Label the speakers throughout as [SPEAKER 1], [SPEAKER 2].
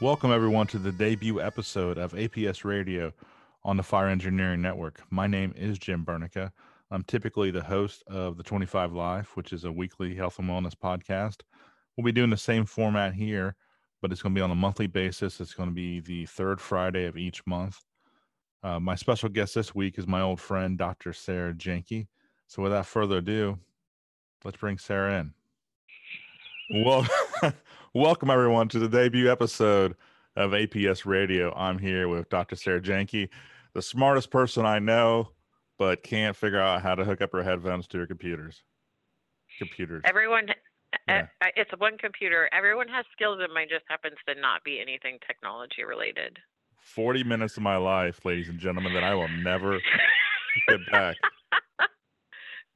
[SPEAKER 1] Welcome, everyone, to the debut episode of APS Radio on the Fire Engineering Network. My name is Jim Burneka. I'm typically the host of the 25 Life, which is a weekly health and wellness podcast. We'll be doing the same format here, but it's going to be on a monthly basis. It's going to be the third Friday of each month. Uh, my special guest this week is my old friend, Dr. Sara Jahnke. So, without further ado, let's bring Sara in. Well, welcome everyone to the debut episode of APS Radio. I'm here with Dr. Sara Jahnke, the smartest person I know, but can't figure out how to hook up her headphones to her computers. Computers.
[SPEAKER 2] Everyone,
[SPEAKER 1] Yeah.
[SPEAKER 2] uh, it's one computer. Everyone has skills. It might just happens to not be anything technology related.
[SPEAKER 1] 40 minutes of my life, ladies and gentlemen, that I will never get back.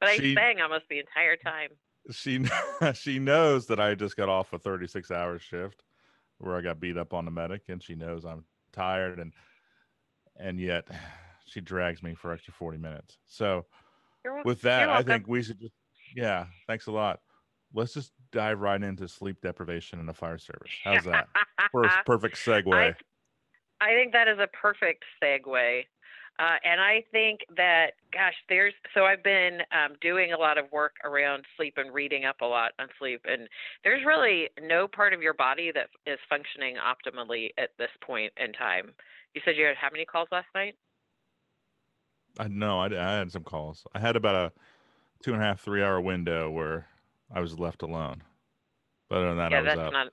[SPEAKER 2] But I
[SPEAKER 1] She-
[SPEAKER 2] sang almost the entire time.
[SPEAKER 1] She she knows that I just got off a 36 hour shift where I got beat up on the medic, and she knows I'm tired, and and yet she drags me for extra 40 minutes. So
[SPEAKER 2] You're,
[SPEAKER 1] with that, I think we should just yeah, thanks a lot. Let's just dive right into sleep deprivation in the fire service. How's that? First perfect segue.
[SPEAKER 2] I, I think that is a perfect segue. Uh, and I think that, gosh, there's so I've been um, doing a lot of work around sleep and reading up a lot on sleep, and there's really no part of your body that is functioning optimally at this point in time. You said you had how many calls last night?
[SPEAKER 1] I know I, I had some calls. I had about a two and a half, three hour window where I was left alone. But other than that,
[SPEAKER 2] yeah,
[SPEAKER 1] I was
[SPEAKER 2] that's
[SPEAKER 1] up.
[SPEAKER 2] not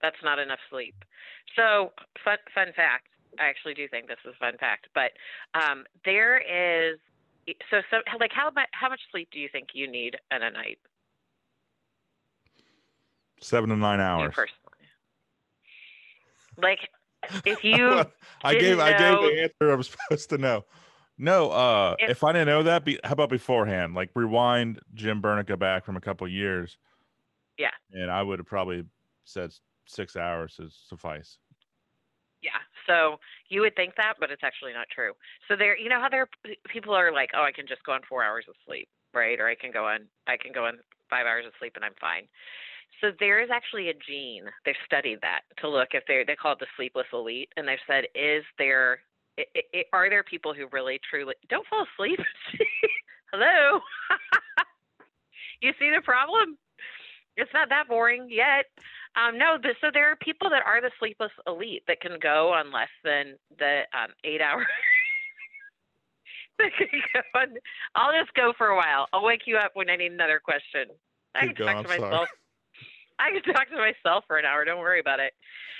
[SPEAKER 2] that's not enough sleep. So fun fun fact. I actually do think this is a fun fact, but um, there is so so like how much how much sleep do you think you need in a night?
[SPEAKER 1] Seven to nine
[SPEAKER 2] You
[SPEAKER 1] hours.
[SPEAKER 2] personally, like if you
[SPEAKER 1] I gave
[SPEAKER 2] didn't
[SPEAKER 1] I gave the answer I was supposed to know. No, uh,
[SPEAKER 2] If-
[SPEAKER 1] if I didn't know that, be, how about beforehand? Like rewind Jim Burneka back from a couple years.
[SPEAKER 2] Yeah.
[SPEAKER 1] And I would have probably said six hours is suffice.
[SPEAKER 2] So you would think that, but it's actually not true. So there, you know how there people are like, oh, I can just go on four hours of sleep, right? Or I can go on, I can go on five hours of sleep and I'm fine. So there is actually a gene. They've studied that to look if they they call it the sleepless elite, and they've said, is there, i i are there people who really truly don't fall asleep? Hello. you see the problem? It's not that boring yet. Um, no, the, so there are people that are the sleepless elite that can go on less than the um, eight hours. that can go on, I'll just go for a while. I'll wake you up when I need another question. I
[SPEAKER 1] Keep
[SPEAKER 2] can
[SPEAKER 1] going,
[SPEAKER 2] talk to
[SPEAKER 1] I'm sorry.
[SPEAKER 2] myself. I can talk to myself for an hour. Don't worry about it.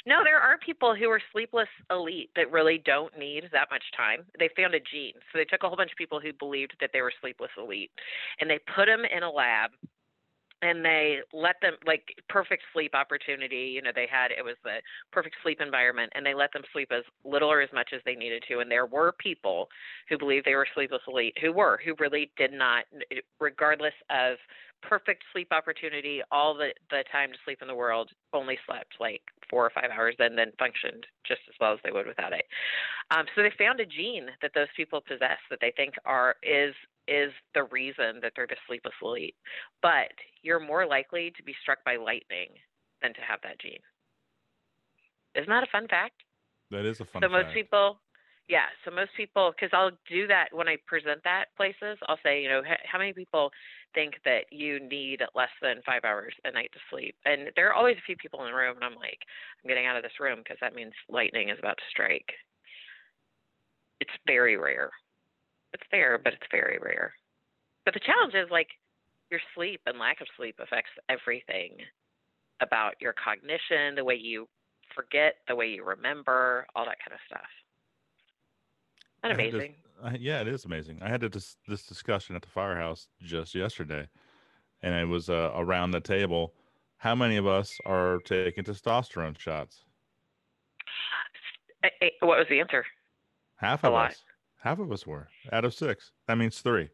[SPEAKER 2] No, there are people who are sleepless elite that really don't need that much time. They found a gene. So they took a whole bunch of people who believed that they were sleepless elite and they put them in a lab and they let them like perfect sleep opportunity you know they had it was the perfect sleep environment and they let them sleep as little or as much as they needed to and there were people who believed they were sleepless elite who were who really did not regardless of perfect sleep opportunity all the the time to sleep in the world only slept like four or five hours and then functioned just as well as they would without it. Um, so they found a gene that those people possess that they think are is is the reason that they're the sleepless elite but you're more likely to be struck by lightning than to have that gene. Isn't that a fun fact?
[SPEAKER 1] That is a fun fact.
[SPEAKER 2] so most people, yeah. So most people, because I'll do that when I present that places. I'll say, you know, how many people think that you need less than five hours a night to sleep? And there are always a few people in the room, and I'm like, I'm getting out of this room because that means lightning is about to strike. It's very rare. It's there, but it's very rare. But the challenge is like your sleep and lack of sleep affects everything about your cognition, the way you forget, the way you remember, all that kind of stuff. Isn't
[SPEAKER 1] this-
[SPEAKER 2] amazing?
[SPEAKER 1] Yeah, it is amazing. I had this this discussion at the firehouse just yesterday, and it was uh, around the table. How many of us are taking testosterone shots?
[SPEAKER 2] What was the answer?
[SPEAKER 1] Half
[SPEAKER 2] A
[SPEAKER 1] of
[SPEAKER 2] lot.
[SPEAKER 1] us. Half of us were out of six. That means three.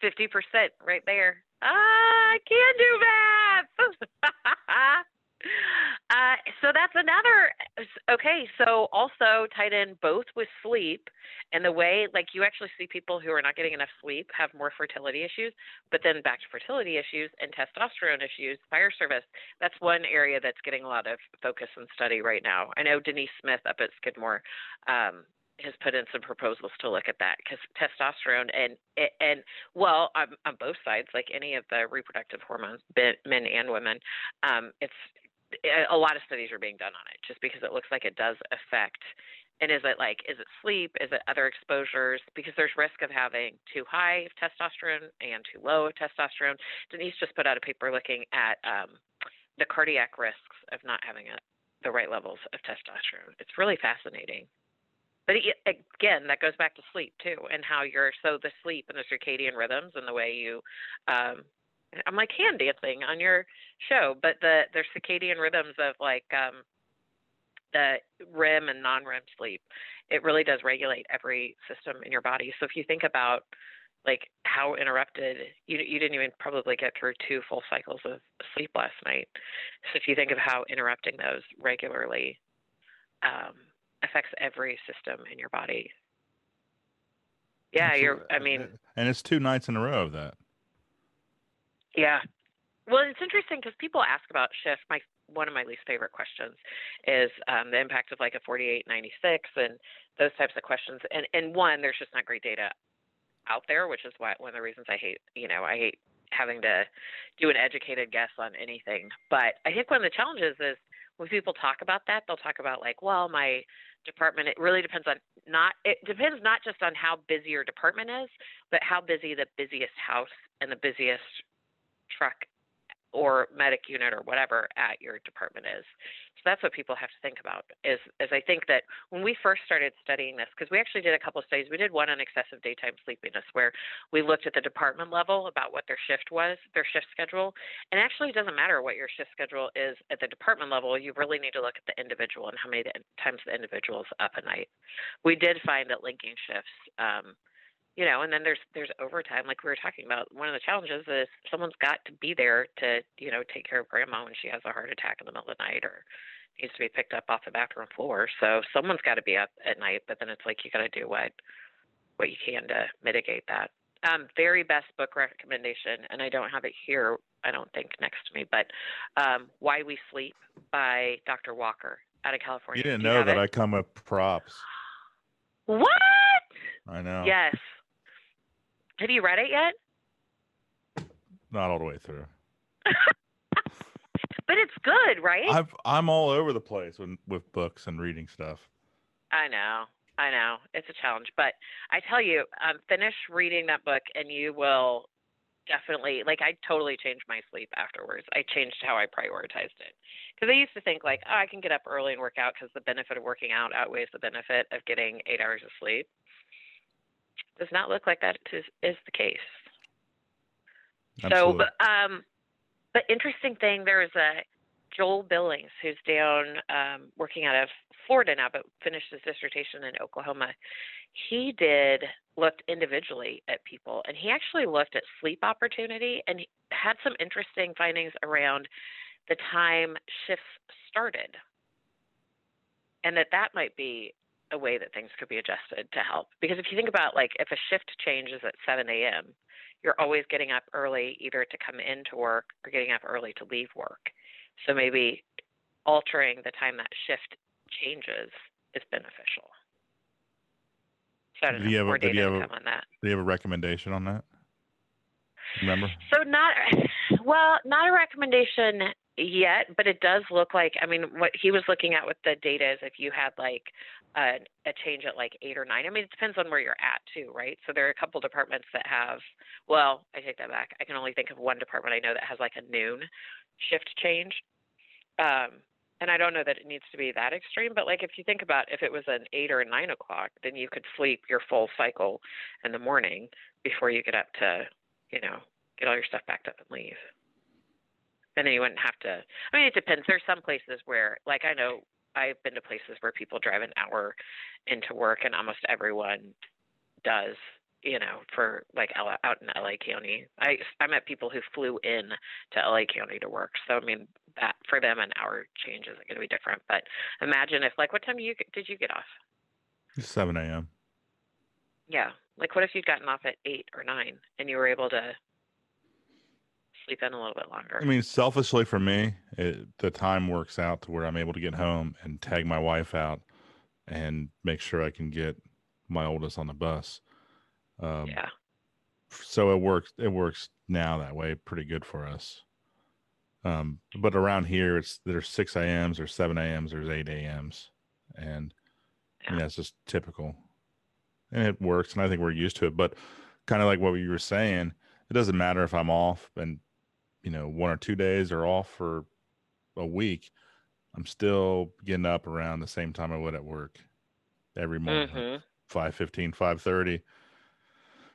[SPEAKER 2] Fifty percent, right there. Ah, I can do math. Uh, so that's another. Okay, so also tied in both with sleep and the way, like you actually see people who are not getting enough sleep have more fertility issues, but then back to fertility issues and testosterone issues, fire service. That's one area that's getting a lot of focus and study right now. I know Denise Smith up at Skidmore um, has put in some proposals to look at that because testosterone and and well on, on both sides like any of the reproductive hormones men and women um, it's a lot of studies are being done on it just because it looks like it does affect and is it like is it sleep? Is it other exposures? Because there's risk of having too high of testosterone and too low of testosterone. Denise just put out a paper looking at um, the cardiac risks of not having a, the right levels of testosterone. It's really fascinating but again, that goes back to sleep too, and how you're so the sleep and the circadian rhythms and the way you. Um, I'm like hand dancing on your show, but the the circadian rhythms of like um, the REM and non-REM sleep, it really does regulate every system in your body. So if you think about like how interrupted you you didn't even probably get through two full cycles of sleep last night. So if you think of how interrupting those regularly um, affects every system in your body. Yeah, Absolutely. you're. I mean,
[SPEAKER 1] and it's two nights in a row of that.
[SPEAKER 2] Yeah. Well, it's interesting because people ask about shift. My one of my least favorite questions is um, the impact of like a 4896 and those types of questions. And and one, there's just not great data out there, which is why one of the reasons I hate. You know, I hate having to do an educated guess on anything. But I think one of the challenges is when people talk about that, they'll talk about like, well, my department it really depends on not it depends not just on how busy your department is but how busy the busiest house and the busiest truck or medic unit or whatever at your department is. So that's what people have to think about. Is is I think that when we first started studying this, because we actually did a couple of studies. We did one on excessive daytime sleepiness, where we looked at the department level about what their shift was, their shift schedule, and actually it doesn't matter what your shift schedule is at the department level. You really need to look at the individual and how many times the individual is up at night. We did find that linking shifts. Um, you know, and then there's there's overtime, like we were talking about. One of the challenges is someone's got to be there to, you know, take care of grandma when she has a heart attack in the middle of the night or needs to be picked up off the bathroom floor. So someone's got to be up at night, but then it's like you got to do what what you can to mitigate that. Um, very best book recommendation, and I don't have it here. I don't think next to me, but um, Why We Sleep by Dr. Walker out of California.
[SPEAKER 1] You didn't know that it? I come with props.
[SPEAKER 2] What?
[SPEAKER 1] I know.
[SPEAKER 2] Yes. Have you read it yet?
[SPEAKER 1] Not all the way through.
[SPEAKER 2] but it's good, right?
[SPEAKER 1] I've, I'm all over the place with, with books and reading stuff.
[SPEAKER 2] I know. I know. It's a challenge. But I tell you, um, finish reading that book and you will definitely, like, I totally changed my sleep afterwards. I changed how I prioritized it. Because I used to think, like, oh, I can get up early and work out because the benefit of working out outweighs the benefit of getting eight hours of sleep does not look like that is, is the case. Absolutely. So, um, but interesting thing, there's a Joel Billings who's down um, working out of Florida now, but finished his dissertation in Oklahoma. He did looked individually at people, and he actually looked at sleep opportunity and had some interesting findings around the time shifts started, and that that might be a way that things could be adjusted to help. Because if you think about like if a shift changes at 7 a.m., you're always getting up early either to come into work or getting up early to leave work. So maybe altering the time that shift changes is beneficial. So I don't you have, a, do you have a, on that.
[SPEAKER 1] Do you have a recommendation on that? Remember?
[SPEAKER 2] So not well, not a recommendation yet, but it does look like I mean what he was looking at with the data is if you had like a, a change at like eight or nine. I mean it depends on where you're at too, right? So there are a couple departments that have well, I take that back. I can only think of one department I know that has like a noon shift change. Um, and I don't know that it needs to be that extreme, but like if you think about if it was an eight or nine o'clock, then you could sleep your full cycle in the morning before you get up to, you know, get all your stuff backed up and leave then you wouldn't have to. I mean, it depends. There's some places where, like, I know I've been to places where people drive an hour into work, and almost everyone does. You know, for like out in LA County, I I met people who flew in to LA County to work. So I mean, that for them an hour change isn't going to be different. But imagine if like what time you did you get off?
[SPEAKER 1] Seven a.m.
[SPEAKER 2] Yeah, like what if you'd gotten off at eight or nine and you were able to sleep in a little bit longer?
[SPEAKER 1] I mean, selfishly for me, it, the time works out to where I'm able to get home and tag my wife out and make sure I can get my oldest on the bus. Um,
[SPEAKER 2] yeah.
[SPEAKER 1] So it works. It works now that way pretty good for us. Um, but around here, it's there's six a.m.s or seven a.m.s, there's eight a.m.s, and
[SPEAKER 2] Yeah.
[SPEAKER 1] yeah. that's just typical, and it works. And I think we're used to it. But kind of like what you were saying, it doesn't matter if I'm off and you know one or two days or off for a week. I'm still getting up around the same time I would at work every morning.
[SPEAKER 2] hmm
[SPEAKER 1] 5.15 5.30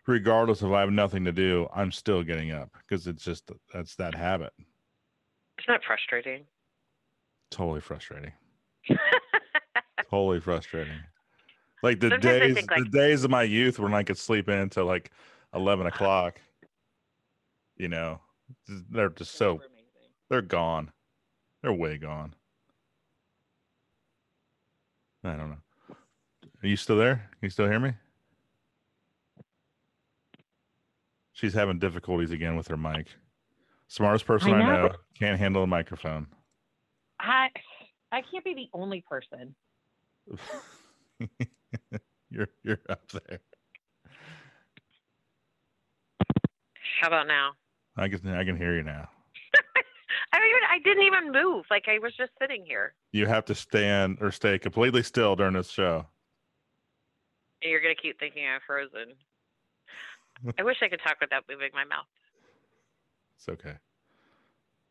[SPEAKER 1] regardless if i have nothing to do i'm still getting up because it's just that's that habit
[SPEAKER 2] Isn't that frustrating?
[SPEAKER 1] totally frustrating totally frustrating like the
[SPEAKER 2] Sometimes
[SPEAKER 1] days
[SPEAKER 2] think,
[SPEAKER 1] the days of my youth when i could sleep in until like 11 o'clock you know they're just so they're gone. They're way gone. I don't know. Are you still there? Can you still hear me? She's having difficulties again with her mic. Smartest person i
[SPEAKER 2] I
[SPEAKER 1] know,
[SPEAKER 2] know.
[SPEAKER 1] can't handle a microphone.
[SPEAKER 2] I I can't be the only person.
[SPEAKER 1] you're you're up there.
[SPEAKER 2] How about now?
[SPEAKER 1] I can i can hear you now
[SPEAKER 2] I even I didn't even move. Like I was just sitting here.
[SPEAKER 1] you have to stand or stay completely still during this show
[SPEAKER 2] And you're gonna keep thinking I'm frozen. I wish I could talk without moving my mouth.
[SPEAKER 1] it's okay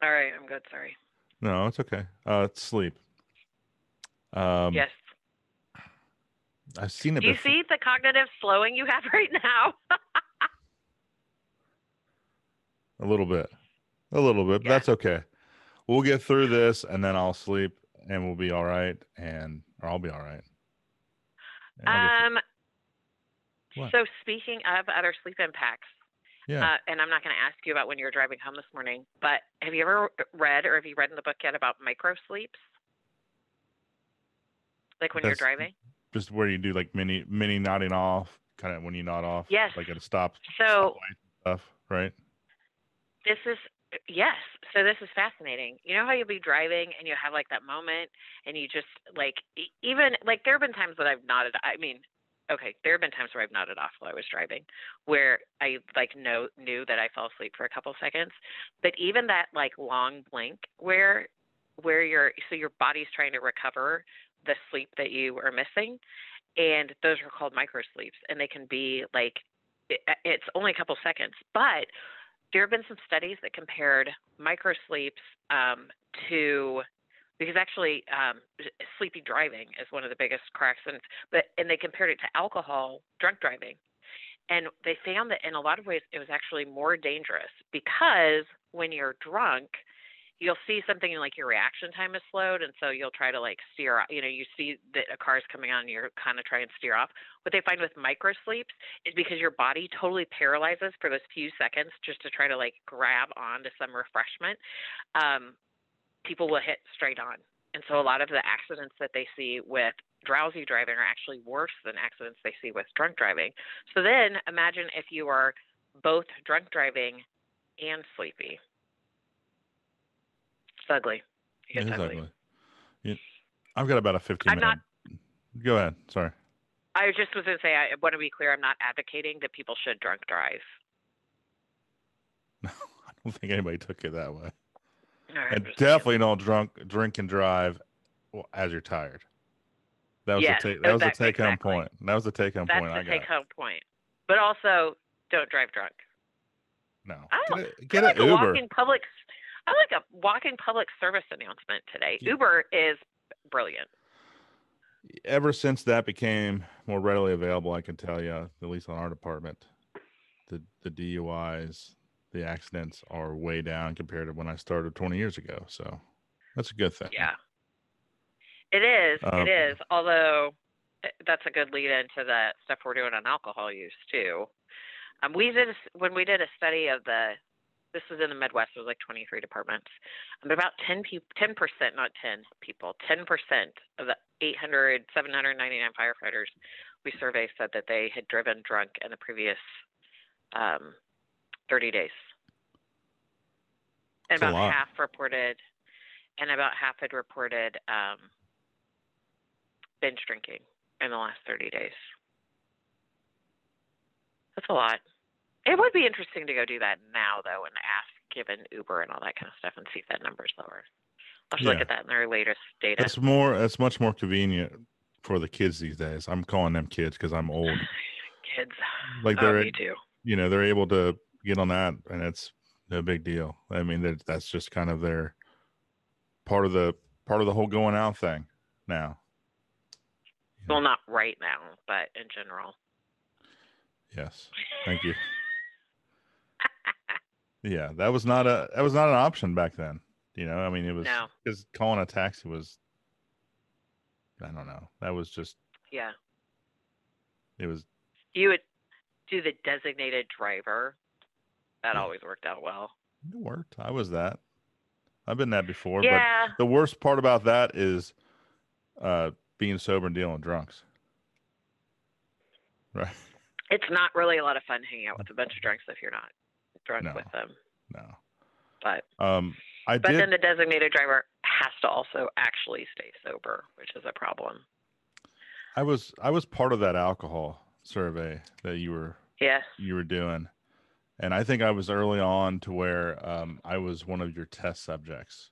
[SPEAKER 2] All right, I'm good. Sorry.
[SPEAKER 1] no it's okay uh it's sleep um
[SPEAKER 2] yes.
[SPEAKER 1] i've seen it
[SPEAKER 2] Do you
[SPEAKER 1] before
[SPEAKER 2] see the cognitive slowing you have right now?
[SPEAKER 1] A little bit. A little bit. But
[SPEAKER 2] Yeah.
[SPEAKER 1] That's okay. We'll get through this and then I'll sleep and we'll be all right and or I'll be all right. And I'll get
[SPEAKER 2] um.
[SPEAKER 1] What?
[SPEAKER 2] So speaking of other sleep impacts,
[SPEAKER 1] yeah.
[SPEAKER 2] uh, and I'm not going to ask you about when you were driving home this morning, but have you ever read or have you read in the book yet about micro sleeps? Like when
[SPEAKER 1] That's-
[SPEAKER 2] you're driving?
[SPEAKER 1] Just where you do like mini mini nodding off, kind of when you nod off.
[SPEAKER 2] Yes.
[SPEAKER 1] Like at a stop
[SPEAKER 2] So
[SPEAKER 1] stuff, right?
[SPEAKER 2] This is yes so this is fascinating. You know how you'll be driving and you have like that moment and you just like even like there have been times that i've nodded i mean okay there have been times where i've nodded off while i was driving where i like know knew that i fell asleep for a couple seconds but even that like long blink where where your so your body's trying to recover the sleep that you are missing and those are called micro sleeps and they can be like it, it's only a couple seconds but there have been some studies that compared microsleeps um, to because actually um, sleepy driving is one of the biggest cracks and but and they compared it to alcohol drunk driving. And they found that in a lot of ways it was actually more dangerous because when you're drunk you'll see something like your reaction time is slowed and so you'll try to like steer you know you see that a car is coming on and you're kind of try and steer off. What they find with micro sleeps is because your body totally paralyzes for those few seconds just to try to like grab onto some refreshment um, people will hit straight on. And so a lot of the accidents that they see with drowsy driving are actually worse than accidents they see with drunk driving. So then imagine if you are both drunk driving and sleepy it's ugly it
[SPEAKER 1] It
[SPEAKER 2] gets
[SPEAKER 1] is
[SPEAKER 2] ugly.
[SPEAKER 1] ugly. You- I've got about a 15
[SPEAKER 2] I'm
[SPEAKER 1] minute. Go ahead. Sorry.
[SPEAKER 2] I just was going to say, I want to be clear. I'm not advocating that people should drunk drive.
[SPEAKER 1] No, I don't think anybody took it that way.
[SPEAKER 2] Right,
[SPEAKER 1] And
[SPEAKER 2] I'm just saying.
[SPEAKER 1] definitely don't drunk drink and drive as you're tired. That was
[SPEAKER 2] Yes,
[SPEAKER 1] the take. That was the
[SPEAKER 2] exactly,
[SPEAKER 1] take home
[SPEAKER 2] exactly.
[SPEAKER 1] point. That was the take home
[SPEAKER 2] That's
[SPEAKER 1] point
[SPEAKER 2] the
[SPEAKER 1] I got.
[SPEAKER 2] take home point. But also, don't drive drunk.
[SPEAKER 1] No,
[SPEAKER 2] I don't-
[SPEAKER 1] get, a, get
[SPEAKER 2] I like
[SPEAKER 1] an
[SPEAKER 2] a
[SPEAKER 1] Uber.
[SPEAKER 2] walking public. I like a walking public service announcement today.
[SPEAKER 1] Yeah.
[SPEAKER 2] Uber is brilliant.
[SPEAKER 1] Ever since that became more readily available, I can tell you, at least on our department, the the DUIs, the accidents are way down compared to when I started 20 years ago. So that's a good thing.
[SPEAKER 2] Yeah, it is.
[SPEAKER 1] Um,
[SPEAKER 2] it is. Although eh, that's a good lead into the stuff we're doing on alcohol use too. Um, we did when we did a study of the this was in the Midwest. It was like 23 departments. Um, about 10 people, 10 percent, not 10 people, 10 percent of the 800, 799 firefighters we surveyed said that they had driven drunk in the previous um, 30 days. And
[SPEAKER 1] That's
[SPEAKER 2] about half reported, and about half had reported um, binge drinking in the last 30 days. That's a lot. It would be interesting to go do that now, though, and ask, given Uber and all that kind of stuff, and see if that number's lower. I'll to look at that in their latest data.
[SPEAKER 1] It's more. It's much more convenient for the kids these days. I'm calling them kids because I'm old.
[SPEAKER 2] Kids.
[SPEAKER 1] Like
[SPEAKER 2] Oh,
[SPEAKER 1] they're,
[SPEAKER 2] me too.
[SPEAKER 1] you know, they're able to get on that, and it's no big deal. I mean, that that's just kind of their part of the part of the whole going out thing now.
[SPEAKER 2] Well, not right now, but in general.
[SPEAKER 1] Yes, thank you. Yeah, that was not a that was not an option back then. You know, I mean, it was
[SPEAKER 2] No.
[SPEAKER 1] because calling a taxi was. I don't know. That was just
[SPEAKER 2] Yeah.
[SPEAKER 1] it was
[SPEAKER 2] You would do the designated driver. That
[SPEAKER 1] Yeah.
[SPEAKER 2] always worked out well.
[SPEAKER 1] it worked. I was that. I've been that before, but
[SPEAKER 2] Yeah.
[SPEAKER 1] the worst part about that is uh being sober and dealing with drunks. Right.
[SPEAKER 2] It's not really a lot of fun hanging out with a bunch of drunks if you're not drunk
[SPEAKER 1] No.
[SPEAKER 2] with them.
[SPEAKER 1] No.
[SPEAKER 2] But
[SPEAKER 1] Um I
[SPEAKER 2] but
[SPEAKER 1] did
[SPEAKER 2] then the designated driver has to also actually stay sober, which is a problem.
[SPEAKER 1] I was I was part of that alcohol survey that you were
[SPEAKER 2] Yes.
[SPEAKER 1] you were doing. And I think I was early on to where um, I was one of your test subjects,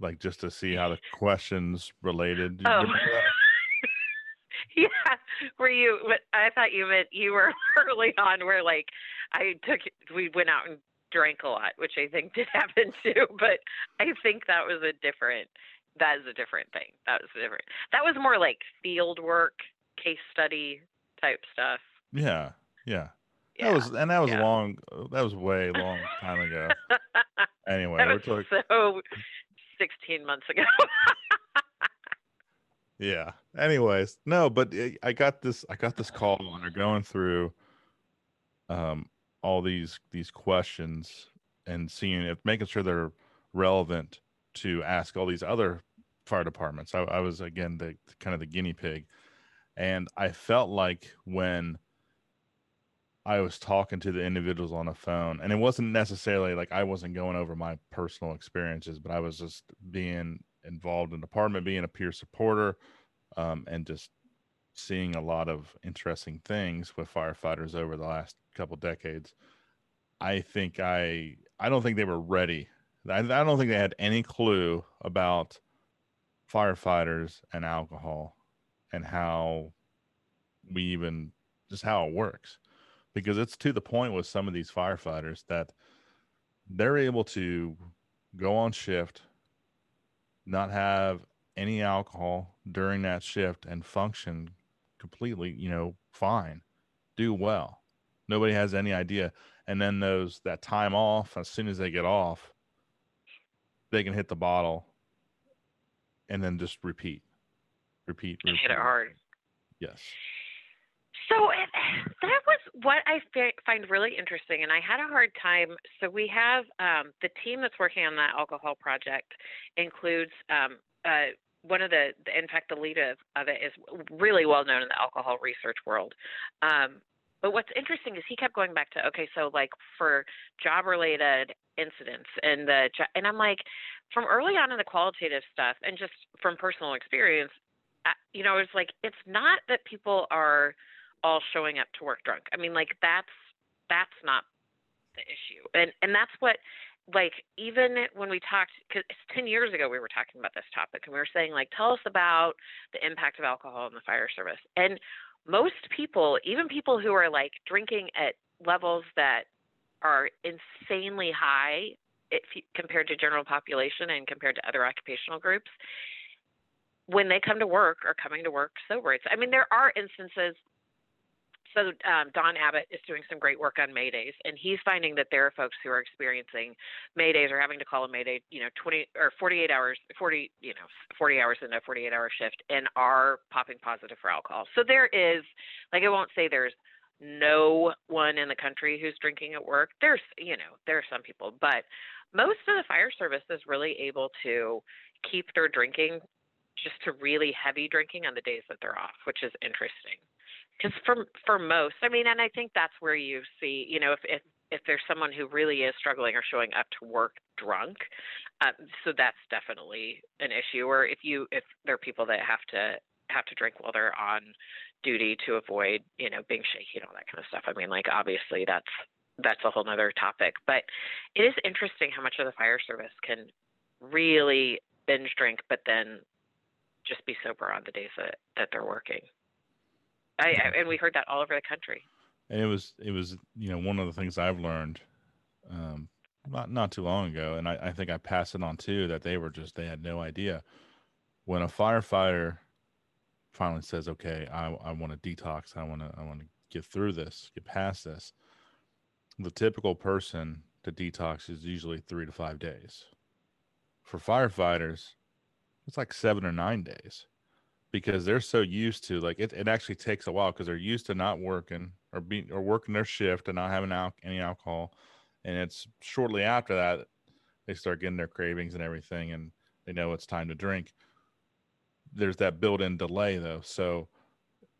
[SPEAKER 1] like just to see how the questions related.
[SPEAKER 2] Oh.
[SPEAKER 1] remember.
[SPEAKER 2] Were you? But I thought you meant you were early on, where like I took we went out and drank a lot, which I think did happen too. But I think that was a different. That is a different thing. That was different. That was more like field work, case study type stuff.
[SPEAKER 1] Yeah, yeah.
[SPEAKER 2] Yeah.
[SPEAKER 1] That was and that was
[SPEAKER 2] yeah.
[SPEAKER 1] long. That was way long time ago. Anyway,
[SPEAKER 2] that
[SPEAKER 1] we're
[SPEAKER 2] was
[SPEAKER 1] talking.
[SPEAKER 2] so 16 months ago.
[SPEAKER 1] Yeah. Anyways, no, but I- I got this. I got this call, and they're going through um all these these questions and seeing if making sure they're relevant to ask all these other fire departments. I, I was again the kind of the guinea pig, and I felt like when I was talking to the individuals on the phone, and it wasn't necessarily like I wasn't going over my personal experiences, but I was just being involved in the department, being a peer supporter, um, and just seeing a lot of interesting things with firefighters over the last couple decades. I think I I don't think they were ready. I, I don't think they had any clue about firefighters and alcohol and how we even just how it works because it's to the point with some of these firefighters that they're able to go on shift not have any alcohol during that shift and function completely you know fine do well. Nobody has any idea. And then those that time off as soon as they get off they can hit the bottle and then just repeat repeat,
[SPEAKER 2] and hit it hard.
[SPEAKER 1] yes
[SPEAKER 2] So it, that was what I find really interesting, and I had a hard time. So we have um, the team that's working on that alcohol project includes um, uh, one of the, in fact, the lead of, of it is really well known in the alcohol research world. Um, but what's interesting is he kept going back to okay, so like for job related incidents and the and I'm like from early on in the qualitative stuff and just from personal experience, I, you know, it's like it's not that people are all showing up to work drunk. I mean, like that's that's not the issue, and and that's what like even when we talked because 10 years ago we were talking about this topic and we were saying like tell us about the impact of alcohol in the fire service. And most people even people who are like drinking at levels that are insanely high if you, compared to general population and compared to other occupational groups when they come to work are coming to work sober. It's i mean there are instances so um, Don Abbott is doing some great work on Maydays, and he's finding that there are folks who are experiencing Maydays or having to call a Mayday, you know, 20 or 48 hours, 40, you know, 40 hours in a 48 hour shift, and are popping positive for alcohol. So there is, like, I won't say there's no one in the country who's drinking at work. There's, you know, there are some people, but most of the fire service is really able to keep their drinking just to really heavy drinking on the days that they're off, which is interesting. Because for for most, I mean, and I think that's where you see, you know, if if if there's someone who really is struggling or showing up to work drunk, um, so that's definitely an issue. Or if you if there are people that have to have to drink while they're on duty to avoid, you know, being shaky and all that kind of stuff. I mean, like obviously that's that's a whole nother topic. But it is interesting how much of the fire service can really binge drink, but then just be sober on the days that, that they're working. I, I, and we heard that all over the country.
[SPEAKER 1] And it was it was you know one of the things I've learned um, not not too long ago, and I, I think I passed it on too that they were just they had no idea when a firefighter finally says, "Okay, I I want to detox. I want to I want to get through this, get past this." The typical person to detox is usually three to five days. For firefighters, it's like seven or nine days because they're so used to like it, it actually takes a while because they're used to not working or being or working their shift and not having al- any alcohol and it's shortly after that they start getting their cravings and everything and they know it's time to drink. There's that built-in delay though so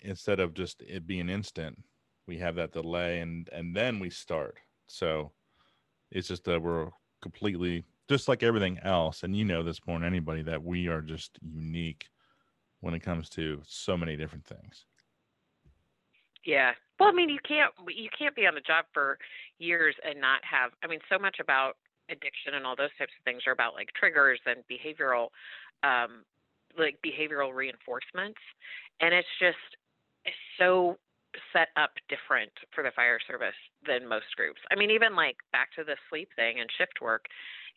[SPEAKER 1] instead of just it being instant we have that delay and and then we start. So it's just that we're completely just like everything else, and you know this more than anybody that we are just unique when it comes to so many different things.
[SPEAKER 2] Yeah. Well, I mean, you can't you can't be on the job for years and not have. I mean, so much about addiction and all those types of things are about like triggers and behavioral, um, like behavioral reinforcements, and it's just it's so set up different for the fire service than most groups. I mean, even like back to the sleep thing and shift work,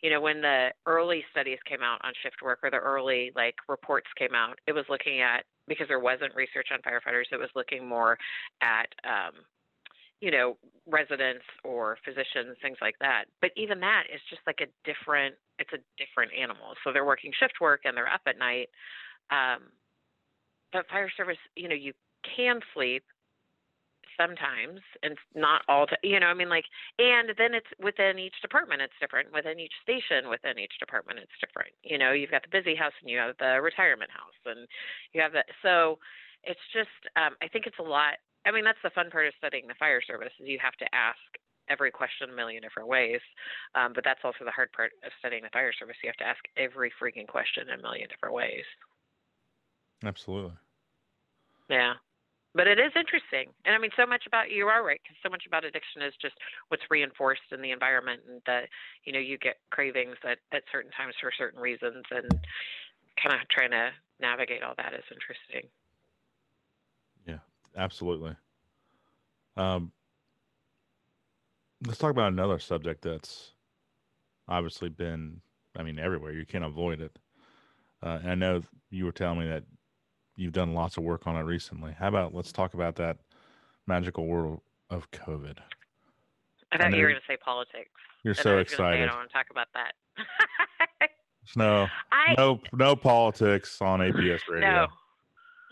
[SPEAKER 2] you know, when the early studies came out on shift work or the early like reports came out, it was looking at because there wasn't research on firefighters, it was looking more at um, you know, residents or physicians, things like that. But even that is just like a different it's a different animal. So they're working shift work and they're up at night. Um, but fire service, you know, you can sleep, sometimes and not all to you know i mean like and then it's within each department it's different. Within each station within each department it's different. You know you've got the busy house and you have the retirement house and you have that so it's just um, i think it's a lot i mean that's the fun part of studying the fire service is you have to ask every question a million different ways um, but that's also the hard part of studying the fire service you have to ask every freaking question a million different ways.
[SPEAKER 1] Absolutely.
[SPEAKER 2] Yeah but it is interesting. And i mean so much about you are right because so much about addiction is just what's reinforced in the environment and that you know you get cravings at, at certain times for certain reasons and kind of trying to navigate all that is interesting.
[SPEAKER 1] Yeah absolutely. Um, let's talk about another subject that's obviously been i mean everywhere. You can't avoid it. Uh, and i know you were telling me that you've done lots of work on it recently. How about let's talk about that magical world of COVID?
[SPEAKER 2] I thought you were going to say politics.
[SPEAKER 1] You're so excited. Say, I
[SPEAKER 2] don't want to talk about that.
[SPEAKER 1] no, I, no, no politics on APS radio.
[SPEAKER 2] No,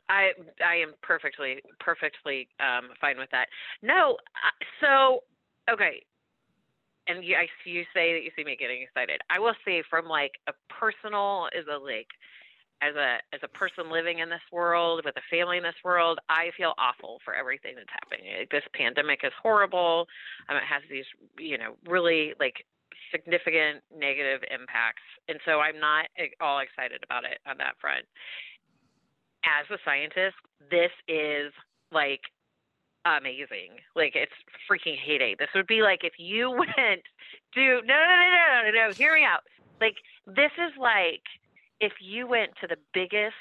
[SPEAKER 2] I I am perfectly perfectly um, fine with that. No, so okay, and you, I you say that you see me getting excited. I will say from like a personal is a like as a as a person living in this world with a family in this world, I feel awful for everything that's happening. This pandemic is horrible. Um, it has these, you know, really like significant negative impacts, and so I'm not all excited about it on that front. As a scientist, this is like amazing. Like it's freaking heyday. This would be like if you went to no no no no no no no hear me out. Like this is like if you went to the biggest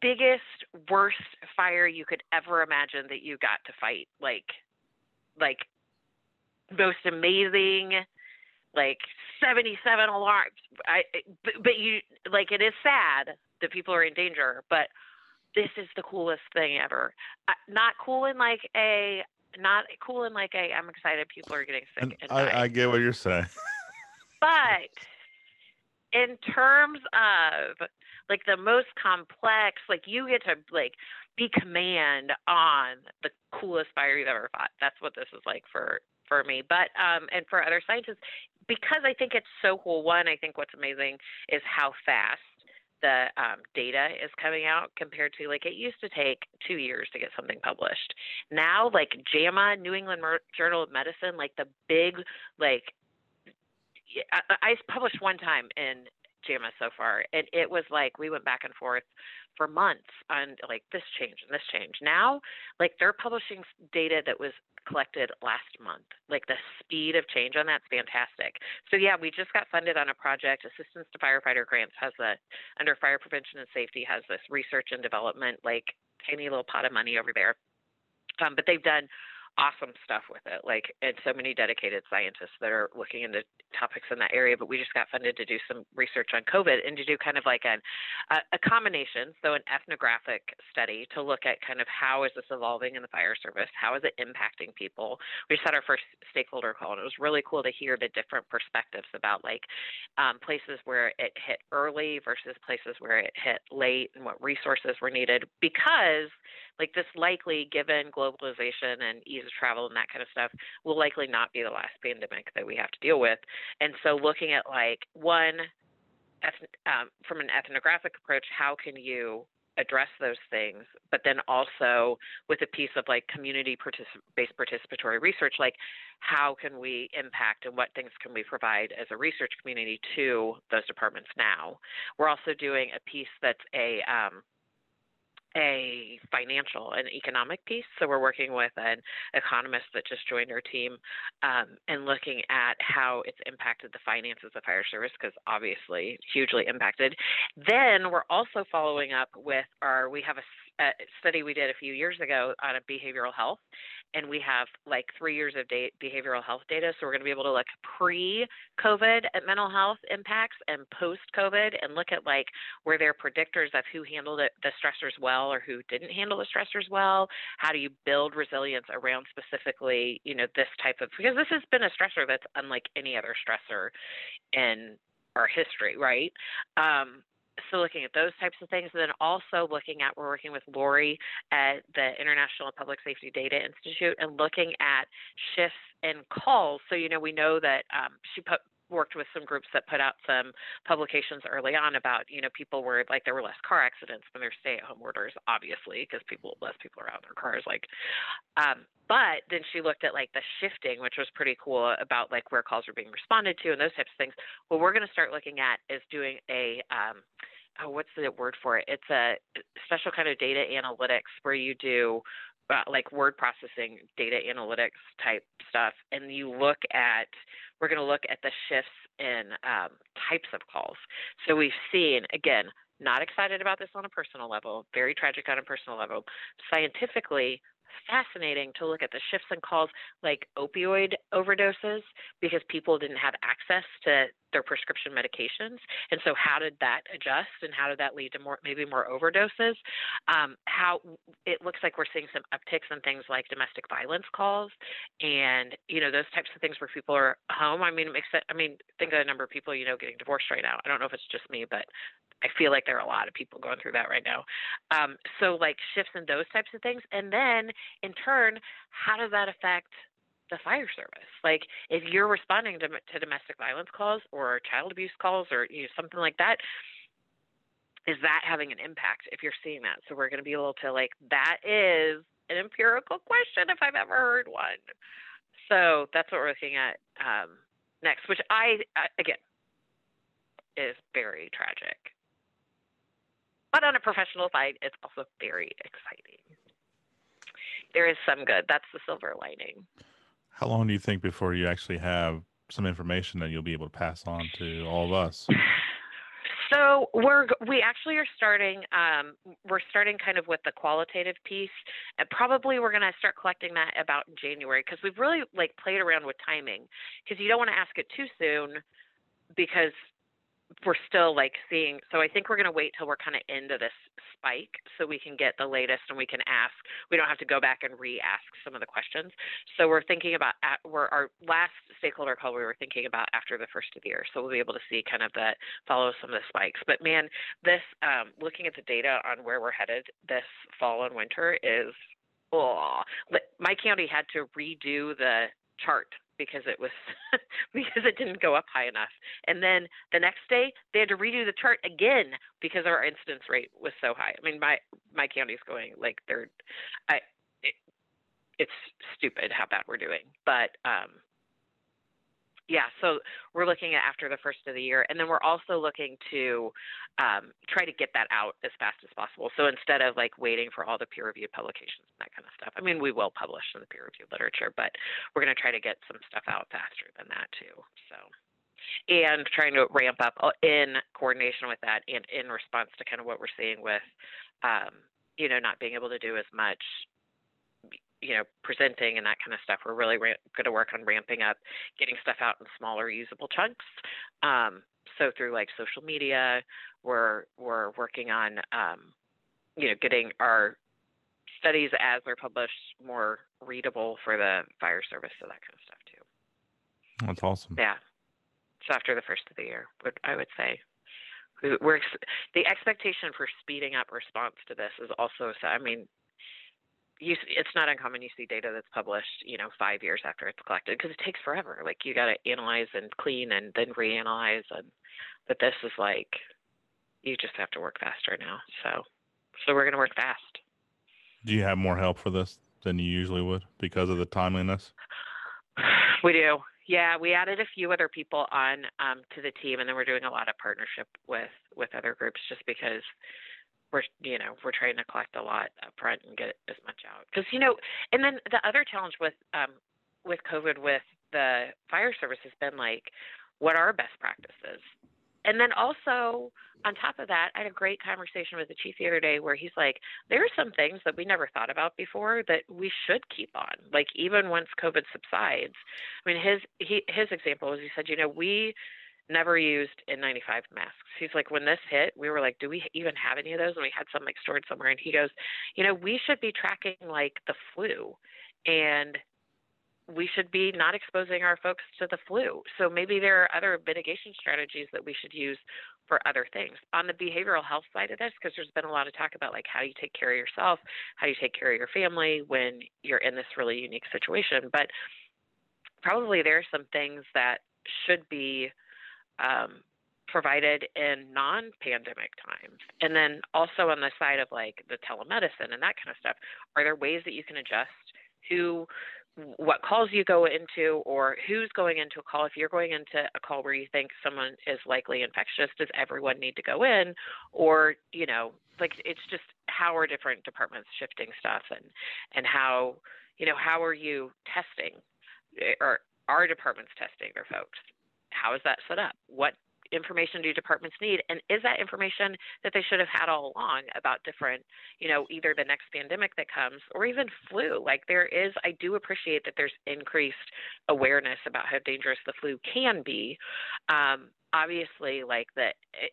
[SPEAKER 2] biggest worst fire you could ever imagine that you got to fight like like most amazing like 77 alarms i but, but you like it is sad that people are in danger but this is the coolest thing ever. Uh, not cool in like a not cool in like a i'm excited people are getting sick and, and
[SPEAKER 1] I, I get what you're saying.
[SPEAKER 2] But in terms of like the most complex like you get to like be command on the coolest fire you've ever fought. That's what this is like for for me. But um, and for other scientists, because I think it's so cool. One, I think what's amazing is how fast the um, data is coming out compared to like it used to take two years to get something published. Now, like JAMA, New England Journal of Medicine, like the big like I, I published one time in JAMA so far, and it was like we went back and forth for months on like this change and this change. Now, like they're publishing data that was collected last month. Like the speed of change on that's fantastic. So yeah, we just got funded on a project. Assistance to Firefighter Grants has a under Fire Prevention and Safety has this research and development like tiny little pot of money over there. Um, but they've done awesome stuff with it. Like, and so many dedicated scientists that are looking into topics in that area. But we just got funded to do some research on COVID and to do kind of like an, a, a combination, so an ethnographic study to look at kind of how is this evolving in the fire service? How is it impacting people? We just had our first stakeholder call, and it was really cool to hear the different perspectives about like um, places where it hit early versus places where it hit late and what resources were needed because like this likely given globalization and ease of travel and that kind of stuff will likely not be the last pandemic that we have to deal with. And so looking at like one um, from an ethnographic approach how can you address those things? But then also with a piece of like community particip- based participatory research like how can we impact and what things can we provide as a research community to those departments now? We're also doing a piece that's a um, a financial and economic piece. So we're working with an economist that just joined our team um, and looking at how it's impacted the finances of fire service because obviously hugely impacted. Then we're also following up with our we have a a study we did a few years ago on behavioral health, and we have like three years of date, behavioral health data. So we're going to be able to look pre-COVID at mental health impacts and post-COVID, and look at like where there predictors of who handled it, the stressors well or who didn't handle the stressors well. How do you build resilience around specifically, you know, this type of because this has been a stressor that's unlike any other stressor in our history, right? Um, so looking at those types of things, and then also looking at we're working with Lori at the International Public Safety Data Institute and looking at shifts in calls. So you know we know that um, she put worked with some groups that put out some publications early on about you know people were like there were less car accidents when there's stay-at-home orders obviously because people less people are out in their cars like um, but then she looked at like the shifting which was pretty cool about like where calls were being responded to and those types of things what we're going to start looking at is doing a um, oh, what's the word for it? It's a special kind of data analytics where you do uh, like word processing, data analytics type stuff, and you look at. We're going to look at the shifts in um, types of calls. So we've seen again. Not excited about this on a personal level, very tragic on a personal level. Scientifically, fascinating to look at the shifts in calls like opioid overdoses because people didn't have access to their prescription medications. And so, how did that adjust and how did that lead to more, maybe more overdoses? Um, how it looks like we're seeing some upticks in things like domestic violence calls and, you know, those types of things where people are home. I mean, it makes sense. I mean, think of the number of people, you know, getting divorced right now. I don't know if it's just me, but I feel like there are a lot of people going through that right now. Um, so, like shifts in those types of things. And then, in turn, how does that affect the fire service? Like, if you're responding to, to domestic violence calls or child abuse calls or you know, something like that, is that having an impact if you're seeing that? So, we're going to be able to, like, that is an empirical question if I've ever heard one. So, that's what we're looking at um, next, which I, again, is very tragic. But on a professional side, it's also very exciting. There is some good. That's the silver lining.
[SPEAKER 1] How long do you think before you actually have some information that you'll be able to pass on to all of us?
[SPEAKER 2] So we're we actually are starting. Um, we're starting kind of with the qualitative piece, and probably we're going to start collecting that about in January because we've really like played around with timing because you don't want to ask it too soon because we're still like seeing so i think we're going to wait till we're kind of into this spike so we can get the latest and we can ask we don't have to go back and re-ask some of the questions so we're thinking about at, we're, our last stakeholder call we were thinking about after the first of the year. So we'll be able to see kind of that follow some of the spikes. But man, this um, looking at the data on where we're headed this fall and winter is oh, my county had to redo the chart because it was because it didn't go up high enough. And then the next day they had to redo the chart again because our incidence rate was so high. I mean, my my county's going like they're, I, it, it's stupid how bad we're doing. But um, yeah, so we're looking at after the first of the year, and then we're also looking to um, try to get that out as fast as possible. So instead of like waiting for all the peer-reviewed publications and that kind of stuff, I mean, we will publish in the peer-reviewed literature, but we're going to try to get some stuff out faster than that too. So, and trying to ramp up uh, in coordination with that, and in response to kind of what we're seeing with, um, you know, not being able to do as much you know, presenting and that kind of stuff. We're really ra- going to work on ramping up, getting stuff out in smaller, usable chunks. Um, so through like social media, we're we're working on, um, you know, getting our studies as they're published more readable for the fire service, so that kind of stuff too.
[SPEAKER 1] That's awesome.
[SPEAKER 2] Yeah. So after the first of the year, would I would say we're the expectation for speeding up response to this is also i mean you, it's not uncommon you see data that's published, you know, five years after it's collected because it takes forever. Like you got to analyze and clean and then reanalyze, and but this is like you just have to work faster now. So, so we're gonna work fast.
[SPEAKER 1] Do you have more help for this than you usually would because of the timeliness?
[SPEAKER 2] We do. Yeah, we added a few other people on um, to the team, and then we're doing a lot of partnership with with other groups just because we're you know we're trying to collect a lot up front and get as much out. Because you know and then the other challenge with um with covid with the fire service has been like what are best practices? And then also on top of that i had a great conversation with the chief the other day where he's like there are some things that we never thought about before that we should keep on like even once covid subsides. I mean his he his example was he said you know we never used N95 masks. He's like, when this hit, we were like, do we even have any of those? And we had some like stored somewhere. And he goes, you know, we should be tracking like the flu, and we should be not exposing our folks to the flu. So maybe there are other mitigation strategies that we should use for other things. On the behavioral health side of this, because there's been a lot of talk about like how you take care of yourself, how you take care of your family when you're in this really unique situation. But probably there are some things that should be um, provided in non-pandemic times. And then also on the side of like the telemedicine and that kind of stuff are there ways that you can adjust who what calls you go into or who's going into a call? If you're going into a call where you think someone is likely infectious does everyone need to go in? Or you know like it's just how are different departments shifting stuff and and how you know how are you testing eh, or are departments testing their folks how is that set up? What information do departments need? And is that information that they should have had all along about different you know either the next pandemic that comes or even flu? Like there is i do appreciate that there's increased awareness about how dangerous the flu can be. Um, obviously like the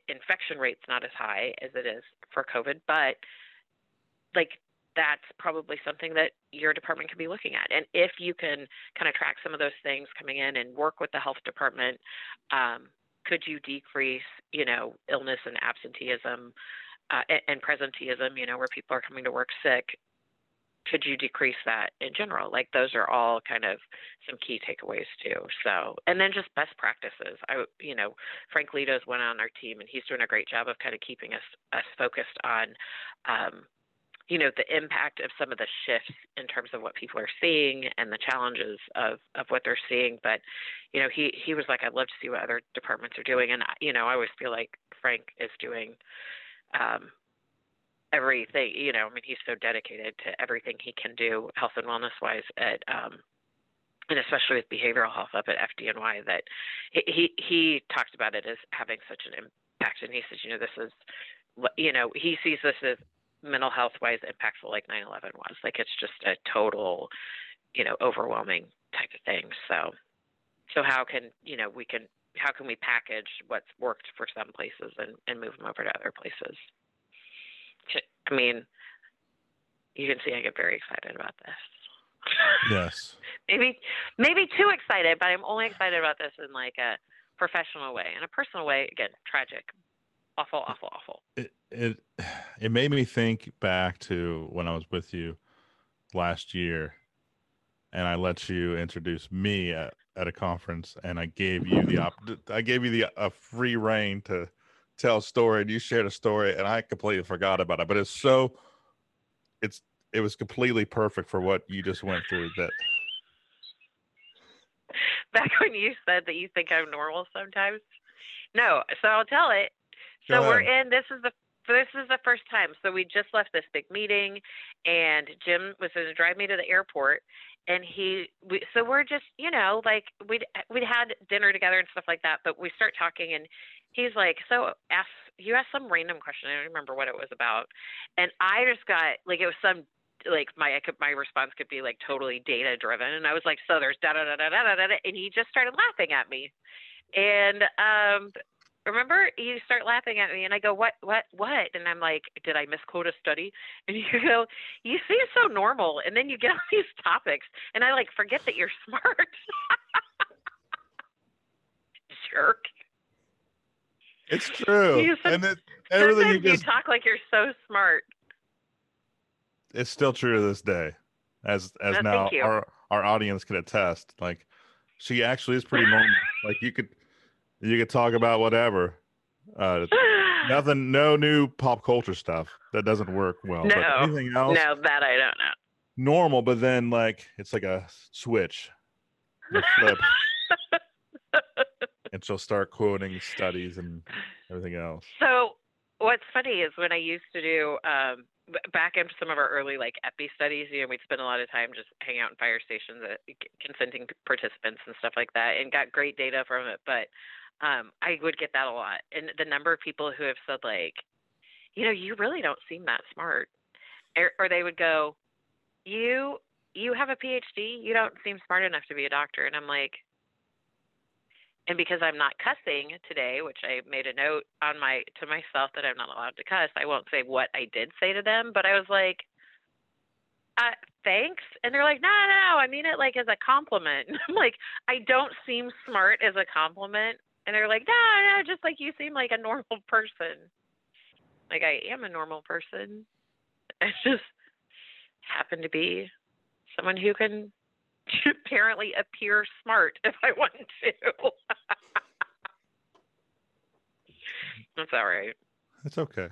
[SPEAKER 2] infection rate's not as high as it is for covid but like that's probably something that your department can be looking at. And if you can kind of track some of those things coming in and work with the health department, um, could you decrease, you know, illness and absenteeism uh, and, presenteeism, you know, where people are coming to work sick? Could you decrease that in general? Like those are all kind of some key takeaways too. So, and then just best practices. I, you know, Frank Leto's went on our team, and he's doing a great job of kind of keeping us us focused on um, you know the impact of some of the shifts in terms of what people are seeing and the challenges of of what they're seeing but you know he he was like i'd love to see what other departments are doing and you know i always feel like frank is doing um everything you know i mean he's so dedicated to everything he can do health and wellness wise at um and especially with behavioral health up at FDNY, that he he talked about it as having such an impact, and he says, you know, this is, you know, he sees this as mental health wise impactful like 9-11 was like it's just a total you know overwhelming type of thing so so how can you know we can how can we package what's worked for some places and, and move them over to other places i mean you can see i get very excited about this
[SPEAKER 1] Yes.
[SPEAKER 2] maybe maybe too excited, but I'm only excited about this in like a professional way. In a personal way, again, tragic. Awful, awful, awful.
[SPEAKER 1] It it it made me think back to when I was with you last year and I let you introduce me at, at a conference and I gave you the op I gave you the a free reign to tell a story and you shared a story and I completely forgot about it. But it's so it's it was completely perfect for what you just went through that
[SPEAKER 2] Back when you said that you think I'm normal sometimes. No, so I'll tell it. So we're in this is the this is the first time. So we just left this big meeting and Jim was going to drive me to the airport and he we, so we're just you know like we'd we'd had dinner together and stuff like that but we start talking and he's like so ask you asked some random question i don't remember what it was about and i just got like it was some like my could, my response could be like totally data driven and i was like so there's da da da da da da and he just started laughing at me and um remember you start laughing at me and i go what what what and i'm like did i misquote a study and you go you seem so normal and then you get on these topics and i like forget that you're smart jerk
[SPEAKER 1] it's true.
[SPEAKER 2] You
[SPEAKER 1] and it, everything you
[SPEAKER 2] sometimes you talk like you're so smart
[SPEAKER 1] it's still true to this day. As as
[SPEAKER 2] Oh,
[SPEAKER 1] now our our audience can attest. Like she actually is pretty normal. like you could you could talk about whatever. Uh nothing no new pop culture stuff. That doesn't work well.
[SPEAKER 2] No.
[SPEAKER 1] But anything else
[SPEAKER 2] no that i don't know
[SPEAKER 1] normal, but then like it's like a switch. Flip. and she'll start quoting studies and everything else.
[SPEAKER 2] So what's funny is when I used to do um, back into some of our early like epi studies, you know, we'd spend a lot of time just hang out in fire stations, uh, consenting participants and stuff like that, and got great data from it. But um, I would get that a lot, and the number of people who have said like, you know, you really don't seem that smart, or, or they would go, you you have a PhD, you don't seem smart enough to be a doctor, and I'm like. And because I'm not cussing today, which I made a note on my to myself that I'm not allowed to cuss, I won't say what I did say to them, but I was like, uh, thanks. And they're like, no, no, no, I mean it like as a compliment. I'm like, I don't seem smart as a compliment. And they're like, no, no, just like you seem like a normal person. Like I am a normal person. I just happen to be someone who can apparently appear smart if I want to. That's all right.
[SPEAKER 1] It's okay.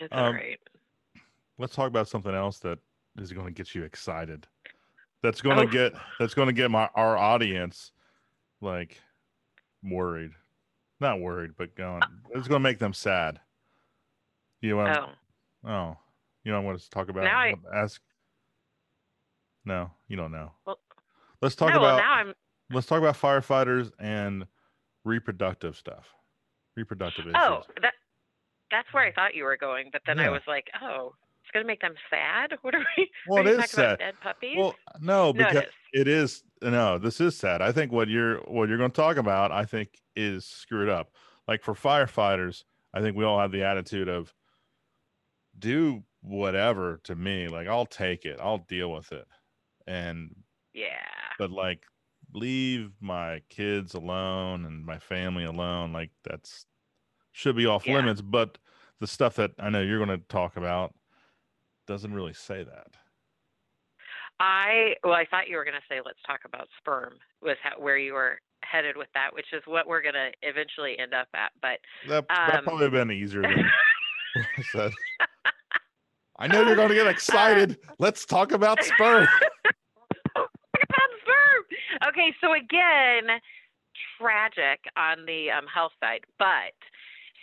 [SPEAKER 2] It's all
[SPEAKER 1] Um,
[SPEAKER 2] right.
[SPEAKER 1] Let's talk about something else that is going to get you excited. That's going to
[SPEAKER 2] Oh.
[SPEAKER 1] get that's going to get my our audience like worried. Not worried, but going. It's going to make them sad. You want?
[SPEAKER 2] Oh,
[SPEAKER 1] Oh, you don't want us to talk about?
[SPEAKER 2] Now I-
[SPEAKER 1] ask. No, you don't know.
[SPEAKER 2] Well,
[SPEAKER 1] let's talk
[SPEAKER 2] no, well,
[SPEAKER 1] about
[SPEAKER 2] now I'm.
[SPEAKER 1] let's talk about firefighters and reproductive stuff. Reproductive oh, issues.
[SPEAKER 2] Oh, that that's where I thought you were going, but then I was like, oh, it's gonna make them sad. What are we?
[SPEAKER 1] well,
[SPEAKER 2] are
[SPEAKER 1] it is
[SPEAKER 2] talking
[SPEAKER 1] sad.
[SPEAKER 2] about dead puppies?
[SPEAKER 1] Well, no,
[SPEAKER 2] no,
[SPEAKER 1] because
[SPEAKER 2] it is.
[SPEAKER 1] it is no. This is sad. I think what you're what you're going to talk about, I think, is screwed up. Like for firefighters, I think we all have the attitude of do whatever to me. Like I'll take it. I'll deal with it. And
[SPEAKER 2] Yeah.
[SPEAKER 1] but like leave my kids alone and my family alone like that's should be off
[SPEAKER 2] Yeah.
[SPEAKER 1] limits but the stuff that i know you're going to talk about doesn't really say that
[SPEAKER 2] I well, I thought you were gonna say let's talk about sperm was how, where you were headed with that, which is what we're gonna eventually end up at. But
[SPEAKER 1] that, that
[SPEAKER 2] Um,
[SPEAKER 1] probably been easier than i said i know you're going to get excited let's talk about sperm
[SPEAKER 2] Talk about sperm. Okay, so again, tragic on the um, health side, but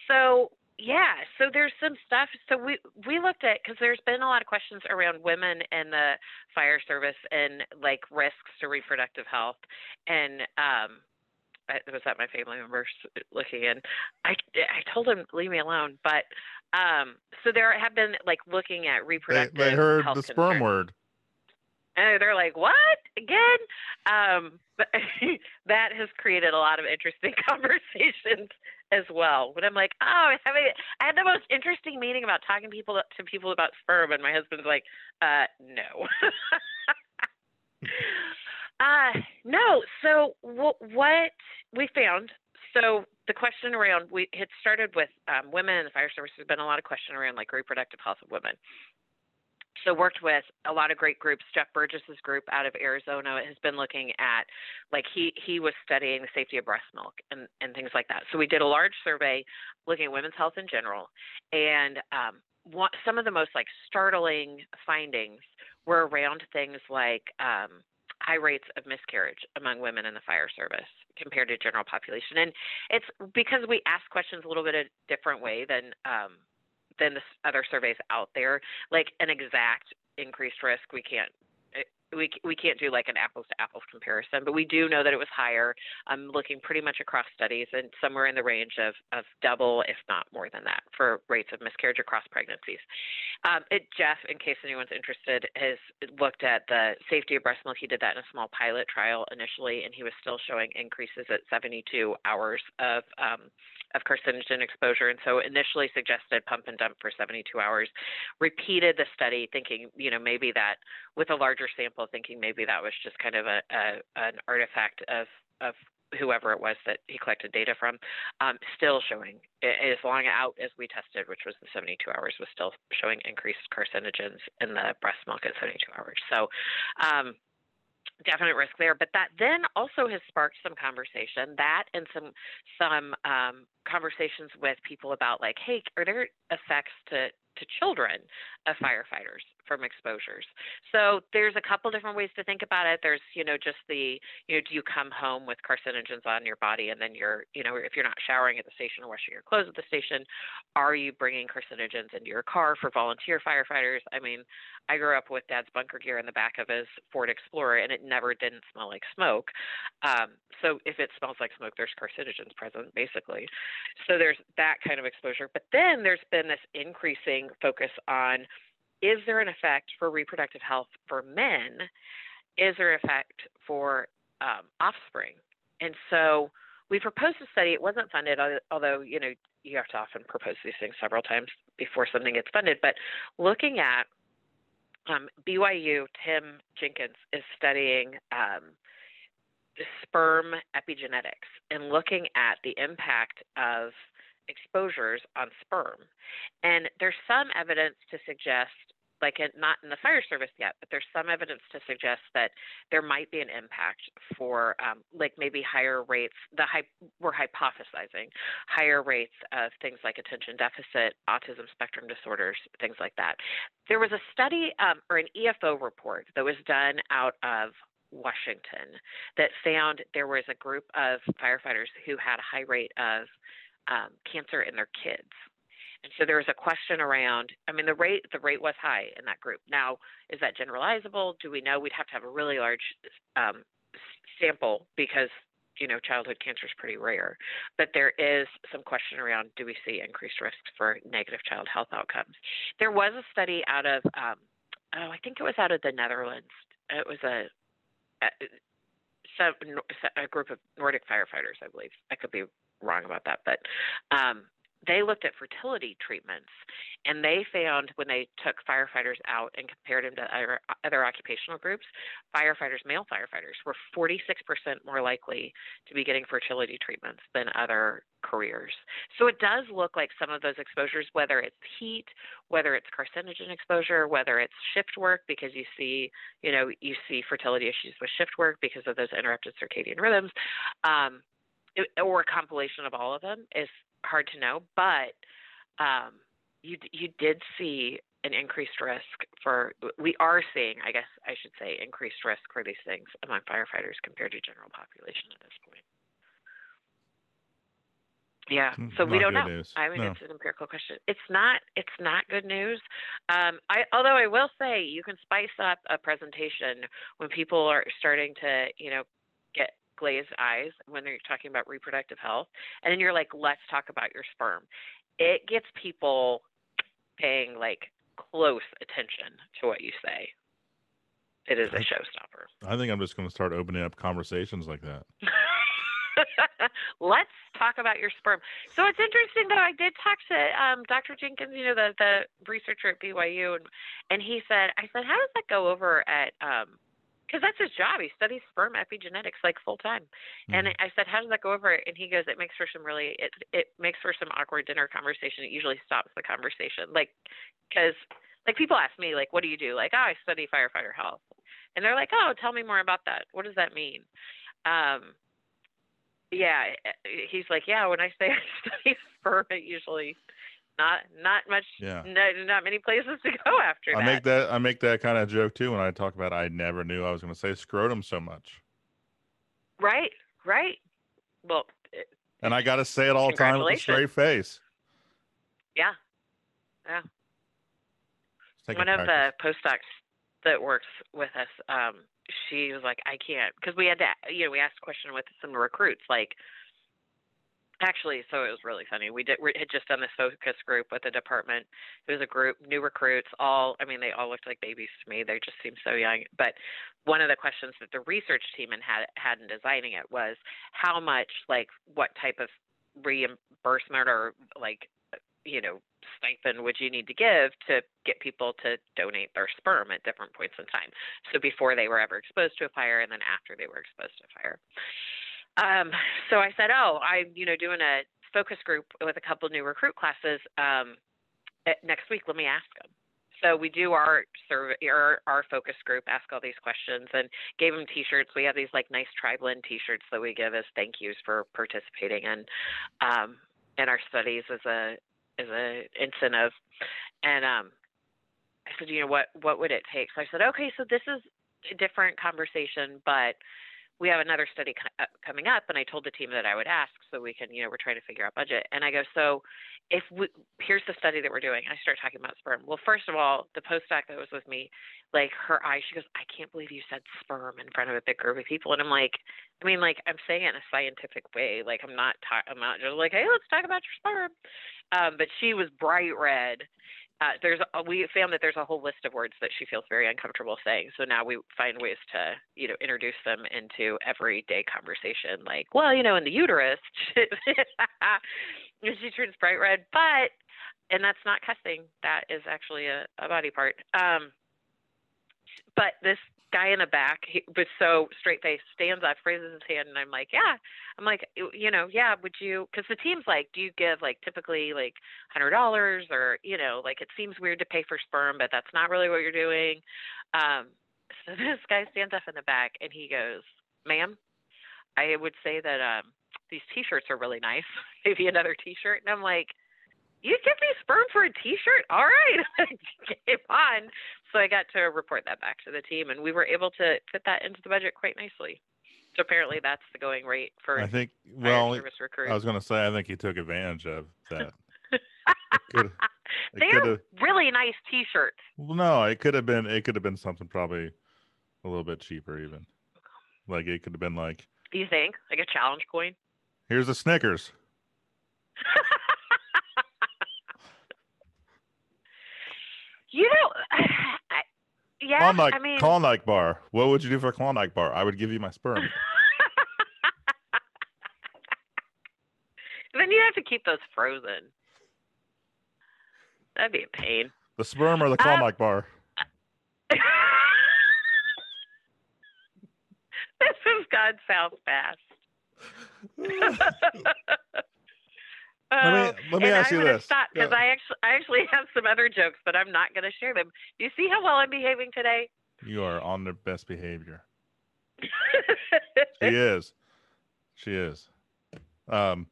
[SPEAKER 2] so yeah, so there's some stuff. So we we looked at because there's been a lot of questions around women and the fire service and like risks to reproductive health, and um, I, was that my family members looking in? I I told them leave me alone, but um, so there have been like looking at
[SPEAKER 1] they,
[SPEAKER 2] reproductive.
[SPEAKER 1] they heard
[SPEAKER 2] health
[SPEAKER 1] the sperm
[SPEAKER 2] concerns.
[SPEAKER 1] word
[SPEAKER 2] And they're like, "What again?" Um, but that has created a lot of interesting conversations as well. When I'm like, "Oh, I I had the most interesting meeting about talking people to people about sperm," and my husband's like, "Uh, no." uh, no. So what we found. So the question around we had started with um, women in the fire service. There's been a lot of question around like reproductive health of women. So worked with a lot of great groups. Jeff Burgess's group out of Arizona has been looking at like he he was studying the safety of breast milk and and things like that. So we did a large survey looking at women's health in general, and um, some of the most like startling findings were around things like um, high rates of miscarriage among women in the fire service compared to general population. And it's because we ask questions a little bit a different way than um, than the other surveys out there. Like an exact increased risk, we can't we we can't do like an apples to apples comparison, but we do know that it was higher. I'm looking pretty much across studies and somewhere in the range of of double, if not more than that, for rates of miscarriage across pregnancies. Um, it, Jeff, in case anyone's interested, has looked at the safety of breast milk. He did that in a small pilot trial initially, and he was still showing increases at 72 hours of um, of carcinogen exposure, and so initially suggested pump and dump for 72 hours. Repeated the study, thinking you know maybe that with a larger sample, thinking maybe that was just kind of a, a an artifact of of whoever it was that he collected data from, um, still showing as long out as we tested, which was the 72 hours, was still showing increased carcinogens in the breast milk at 72 hours. So. Um, definite risk there but that then also has sparked some conversation that and some some um, conversations with people about like hey are there effects to to children of firefighters from exposures. So there's a couple different ways to think about it. There's, you know, just the, you know, do you come home with carcinogens on your body and then you're, you know, if you're not showering at the station or washing your clothes at the station, are you bringing carcinogens into your car for volunteer firefighters? I mean, I grew up with dad's bunker gear in the back of his Ford Explorer and it never didn't smell like smoke. Um, so if it smells like smoke, there's carcinogens present, basically. So there's that kind of exposure. But then there's been this increasing focus on is there an effect for reproductive health for men? Is there an effect for um, offspring? And so we proposed a study. It wasn't funded, although you know you have to often propose these things several times before something gets funded. But looking at um, BYU, Tim Jenkins is studying um, sperm epigenetics and looking at the impact of exposures on sperm. And there's some evidence to suggest, like not in the fire service yet, but there's some evidence to suggest that there might be an impact for, um, like maybe higher rates. The we're hypothesizing higher rates of things like attention deficit, autism spectrum disorders, things like that. There was a study um, or an EFO report that was done out of Washington that found there was a group of firefighters who had a high rate of um, cancer in their kids. And so there was a question around. I mean, the rate the rate was high in that group. Now, is that generalizable? Do we know we'd have to have a really large um, sample because you know childhood cancer is pretty rare. But there is some question around: Do we see increased risks for negative child health outcomes? There was a study out of um, oh, I think it was out of the Netherlands. It was a, a a group of Nordic firefighters, I believe. I could be wrong about that, but um, they looked at fertility treatments and they found when they took firefighters out and compared them to other, other occupational groups, firefighters, male firefighters, were 46% more likely to be getting fertility treatments than other careers. So it does look like some of those exposures, whether it's heat, whether it's carcinogen exposure, whether it's shift work, because you see, you know, you see fertility issues with shift work because of those interrupted circadian rhythms. Um, or a compilation of all of them is hard to know, but um, you you did see an increased risk for we are seeing, I guess I should say, increased risk for these things among firefighters compared to general population at this point. Yeah, hmm, so not we don't know. News. I mean, no. it's an empirical question. It's not. It's not good news. Um, I, although I will say, you can spice up a presentation when people are starting to, you know, glazed eyes when they're talking about reproductive health. And then you're like, let's talk about your sperm. It gets people paying like close attention to what you say. It is a showstopper.
[SPEAKER 1] I think I'm just going to start opening up conversations like that.
[SPEAKER 2] Let's talk about your sperm. So it's interesting though. I did talk to um, Dr. Jenkins, you know, the the researcher at BYU, and and he said, I said, how does that go over at um, because that's his job. He studies sperm epigenetics like full time. And
[SPEAKER 1] Mhm.
[SPEAKER 2] I said, "How does that go over?" And he goes, "It makes for some really it it makes for some awkward dinner conversation. It usually stops the conversation, like because like people ask me like, "What do you do?" Like, "Oh, I study firefighter health," and they're like, "Oh, tell me more about that. What does that mean?" Um, yeah, eh, eh, he's like, "Yeah, when I say I study sperm, it usually." Not not much
[SPEAKER 1] Yeah.
[SPEAKER 2] no, not many places to go after
[SPEAKER 1] I
[SPEAKER 2] that.
[SPEAKER 1] make that I make that kind of joke too when I talk about I never knew I was going to say scrotum so much,
[SPEAKER 2] Right, right. Well, it,
[SPEAKER 1] and I got to say it all the time with a straight face.
[SPEAKER 2] yeah. Yeah. One of the postdocs that works with us, um, she was like, I can't, because we had to, you know, we asked a question with some recruits, like, actually, so it was really funny. We did, we had just done this focus group with the department. It was a group, new recruits, all, I mean, they all looked like babies to me. They just seemed so young. But one of the questions that the research team had had in designing it was how much, like, what type of reimbursement or like, you know, stipend would you need to give to get people to donate their sperm at different points in time? So before they were ever exposed to a fire, and then after they were exposed to a fire. Um, so I said, "Oh, I'm you know doing a focus group with a couple new recruit classes um, eh, next week. Let me ask them." So we do our survey, our, our focus group, ask all these questions, and gave them T-shirts. We have these like nice tri-blend T-shirts that we give as thank yous for participating in um, in our studies as a as a incentive. And um, I said, you know, what what would it take? So I said, okay, so this is a different conversation, but we have another study co- uh, coming up, and I told the team that I would ask so we can, you know, we're trying to figure out budget. And I go, so if we, here's the study that we're doing, I start talking about sperm. Well, first of all, the postdoc that was with me, like her eyes, she goes, I can't believe you said sperm in front of a big group of people. And I'm like, I mean, like I'm saying it in a scientific way. Like I'm not, ta- I'm not just like, hey, let's talk about your sperm. Um, but she was bright red. Uh, there's a, we found that there's a whole list of words that she feels very uncomfortable saying. So now we find ways to you know introduce them into everyday conversation. Like, well, you know, in the uterus, she turns bright red, but and that's not cussing. That is actually a, a body part. Um, but this guy in the back he was so straight faced stands up raises his hand and i'm like yeah. I'm like you know yeah would you because the team's like do you give like typically like hundred dollars or you know like it seems weird to pay for sperm but that's not really what you're doing? Um so this guy stands up in the back and he goes ma'am i would say that um these t-shirts are really nice maybe another t-shirt and i'm like you give me sperm for a t-shirt all right game on so i got to report that back to the team and we were able to fit that into the budget quite nicely so apparently that's the going rate for
[SPEAKER 1] I think. Well,
[SPEAKER 2] service recruits
[SPEAKER 1] I was going to say I think he took advantage of that.
[SPEAKER 2] They're really nice t-shirts
[SPEAKER 1] Well, no, it could have been. It could have been something probably a little bit cheaper, even. Like it could have been like,
[SPEAKER 2] do you think like a challenge coin
[SPEAKER 1] here's the Snickers.
[SPEAKER 2] you know I, yeah
[SPEAKER 1] Klondike,
[SPEAKER 2] i mean
[SPEAKER 1] Klondike bar. What would you do for a Klondike bar? I would give you my sperm.
[SPEAKER 2] then you have to keep those frozen that'd be a pain
[SPEAKER 1] the sperm or the
[SPEAKER 2] Um,
[SPEAKER 1] Klondike bar?
[SPEAKER 2] this has gone south fast.
[SPEAKER 1] Let
[SPEAKER 2] Oh,
[SPEAKER 1] me let me ask
[SPEAKER 2] I'm
[SPEAKER 1] you this.
[SPEAKER 2] Because
[SPEAKER 1] Yeah.
[SPEAKER 2] I actually I actually have some other jokes, but I'm not going to share them. Do you see how well I'm behaving today?
[SPEAKER 1] You are on the best behavior. She is. She is. Um,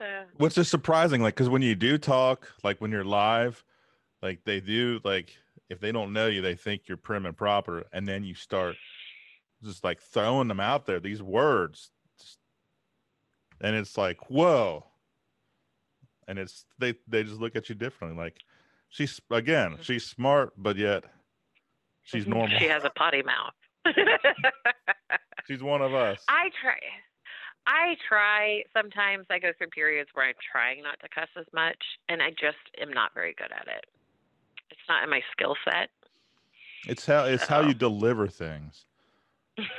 [SPEAKER 2] Uh,
[SPEAKER 1] which is surprising, like because when you do talk, like when you're live, like they do, like if they don't know you, they think you're prim and proper, and then you start just like throwing them out there, these words, just- and it's like whoa, and it's they they just look at you differently. Like she's again, mm-hmm. she's smart, but yet she's mm-hmm. normal.
[SPEAKER 2] She has a potty mouth.
[SPEAKER 1] She's one of us.
[SPEAKER 2] I try. I try. Sometimes I go through periods where I'm trying not to cuss as much, and I just am not very good at it. It's not in my skill set.
[SPEAKER 1] It's how it's how you deliver things.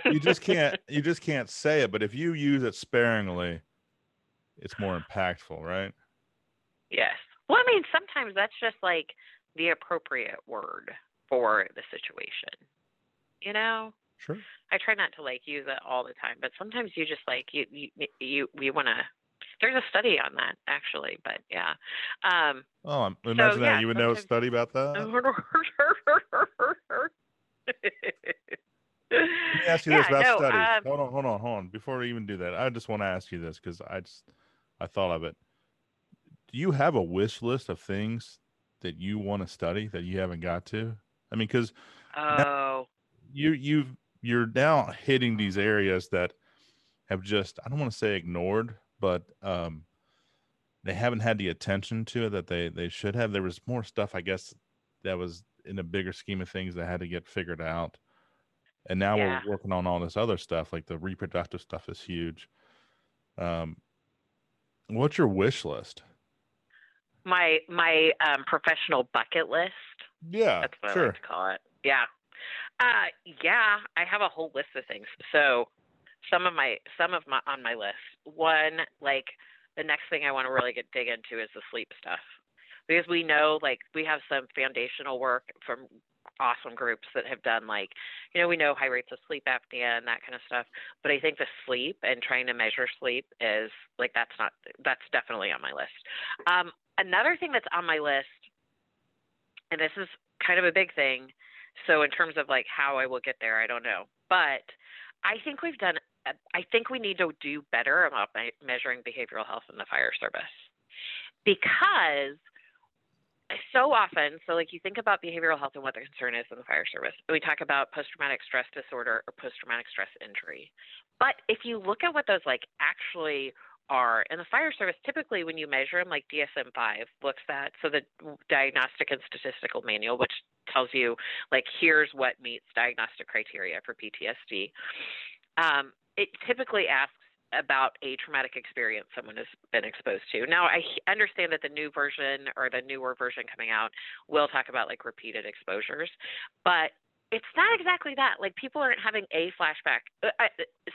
[SPEAKER 1] You just can't you just can't say it, but if you use it sparingly, it's more impactful, right?
[SPEAKER 2] Yes. Well, I mean, sometimes that's just like the appropriate word for the situation. You know?
[SPEAKER 1] Sure.
[SPEAKER 2] I try not to like use it all the time, but sometimes you just like you you you, you want to. There's a study on that actually, but yeah. Um,
[SPEAKER 1] Oh, I'm- imagine that
[SPEAKER 2] yeah,
[SPEAKER 1] you would know a study about that. Let me ask you this about
[SPEAKER 2] no,
[SPEAKER 1] studies.
[SPEAKER 2] um,
[SPEAKER 1] hold on, hold on, hold on. Before we even do that, I just want to ask you this because I just I thought of it. Do you have a wish list of things that you want to study that you haven't got to? I mean, because
[SPEAKER 2] oh,
[SPEAKER 1] you you you're now hitting these areas that have just I don't want to say ignored, but um, they haven't had the attention to it that they they should have. There was more stuff, I guess, that was in a bigger scheme of things that had to get figured out. And now
[SPEAKER 2] Yeah.
[SPEAKER 1] we're working on all this other stuff, like the reproductive stuff is huge. Um, what's your wish list?
[SPEAKER 2] My my um, professional bucket list.
[SPEAKER 1] Yeah,
[SPEAKER 2] That's what I
[SPEAKER 1] sure.
[SPEAKER 2] like to call it. Yeah. Uh, yeah, I have a whole list of things. So some of my some of my on my list. One, like the next thing I want to really get dig into is the sleep stuff. Because we know like we have some foundational work from awesome groups that have done like you know we know high rates of sleep apnea and that kind of stuff but i think the sleep and trying to measure sleep is like that's not that's definitely on my list um, another thing that's on my list and this is kind of a big thing. So in terms of like how I will get there, I don't know. But I think we've done. I think we need to do better about measuring behavioral health in the fire service because so often, so like you think about behavioral health and what the concern is in the fire service. We talk about post traumatic stress disorder or post traumatic stress injury. But if you look at what those like actually are in the fire service, typically when you measure them, like DSM 5 looks at, so the Diagnostic and Statistical Manual, which tells you, like, here's what meets diagnostic criteria for PTSD. Um, it typically asks about a traumatic experience someone has been exposed to. Now, I understand that the new version or the newer version coming out will talk about like repeated exposures, but it's not exactly that. Like people aren't having a flashback. Uh, I,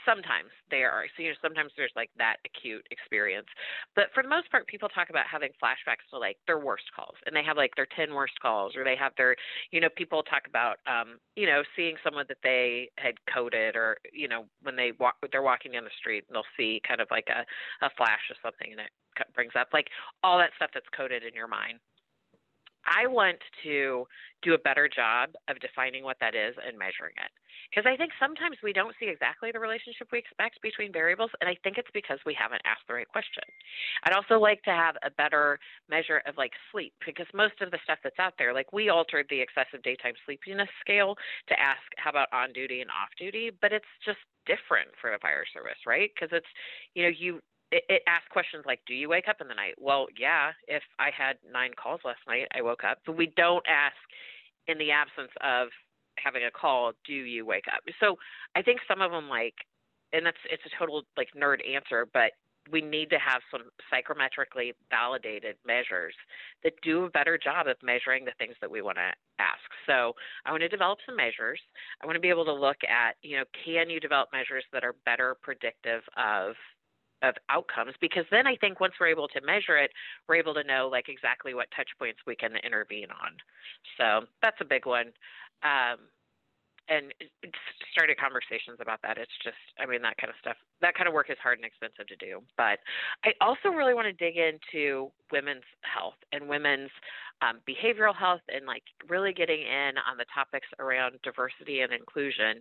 [SPEAKER 2] sometimes they are. So you know, sometimes there's like that acute experience, but for the most part, people talk about having flashbacks to like their worst calls, and they have like their ten worst calls, or they have their, you know, people talk about, um, you know, seeing someone that they had coded, or you know, when they walk, they're walking down the street, and they'll see kind of like a a flash of something, and it brings up like all that stuff that's coded in your mind. I want to do a better job of defining what that is and measuring it. Because I think sometimes we don't see exactly the relationship we expect between variables, and I think it's because we haven't asked the right question. I'd also like to have a better measure of like sleep, because most of the stuff that's out there, like we altered the excessive daytime sleepiness scale to ask how about on duty and off duty, but it's just different for the fire service, right? Because it's, you know, you it, it asks questions like, "Do you wake up in the night?" Well, yeah. If I had nine calls last night, I woke up. But we don't ask, in the absence of having a call, "Do you wake up?" So I think some of them like, and that's it's a total like nerd answer, but we need to have some psychometrically validated measures that do a better job of measuring the things that we want to ask. So I want to develop some measures. I want to be able to look at, you know, can you develop measures that are better predictive of of outcomes because then I think once we're able to measure it, we're able to know like exactly what touch points we can intervene on. So that's a big one. Um, and started conversations about that. It's just, I mean, that kind of stuff, that kind of work is hard and expensive to do. But I also really want to dig into women's health and women's um, behavioral health and like really getting in on the topics around diversity and inclusion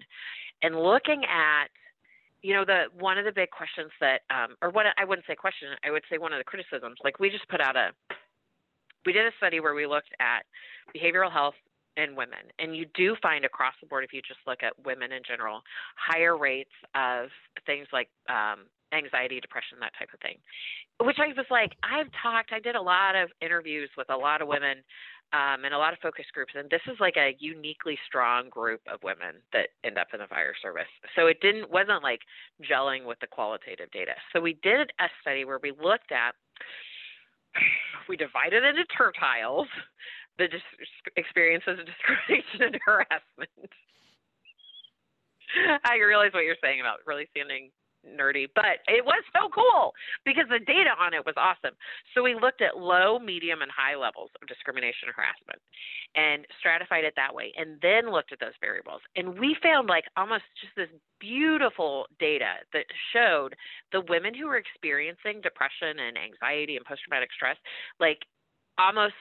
[SPEAKER 2] and looking at you know the one of the big questions that um, or what i wouldn't say question i would say one of the criticisms like we just put out a we did a study where we looked at behavioral health in women and you do find across the board if you just look at women in general higher rates of things like um, anxiety depression that type of thing. Which i was like i've talked i did a lot of interviews with a lot of women um, and a lot of focus groups. And this is like a uniquely strong group of women that end up in the fire service. So it didn't wasn't like gelling with the qualitative data. So we did a study where we looked at we divided into tertiles the dis- experiences of discrimination and harassment. I realize what you're saying about really sounding nerdy, but it was so cool because the data on it was awesome. So we looked at low, medium, and high levels of discrimination and harassment and stratified it that way, and then looked at those variables. And we found like almost just this beautiful data that showed the women who were experiencing depression and anxiety and post traumatic stress, like almost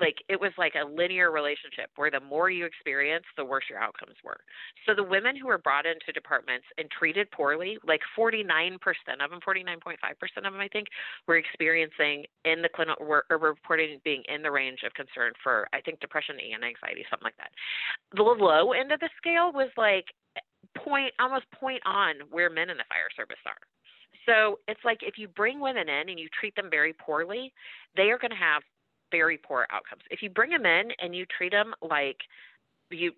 [SPEAKER 2] like it was like a linear relationship where the more you experienced, the worse your outcomes were. So the women who were brought into departments and treated poorly, like 49% of them, 49.5% of them, I think, were experiencing in the clinic, were, or reporting being in the range of concern for, I think, depression and anxiety, something like that. The low end of the scale was like point, almost point on where men in the fire service are. So it's like if you bring women in and you treat them very poorly, they are going to have very poor outcomes. If you bring them in and you treat them like you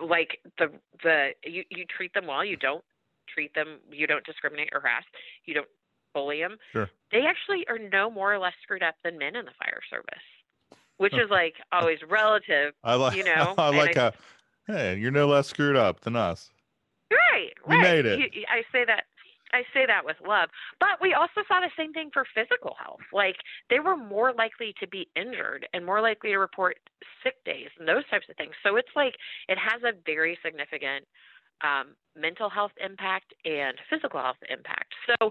[SPEAKER 2] like the the you you treat them well, you don't treat them, you don't discriminate or harass, you don't bully them.
[SPEAKER 1] Sure.
[SPEAKER 2] They actually are no more or less screwed up than men in the fire service, which is like always relative.
[SPEAKER 1] I like
[SPEAKER 2] you know.
[SPEAKER 1] I like
[SPEAKER 2] I,
[SPEAKER 1] a hey, you're no less screwed up than us.
[SPEAKER 2] Right,
[SPEAKER 1] We
[SPEAKER 2] right.
[SPEAKER 1] made it.
[SPEAKER 2] You- I say that I say that with love. But we also saw the same thing for physical health. Like they were more likely to be injured and more likely to report sick days and those types of things. So it's like it has a very significant um, mental health impact and physical health impact. So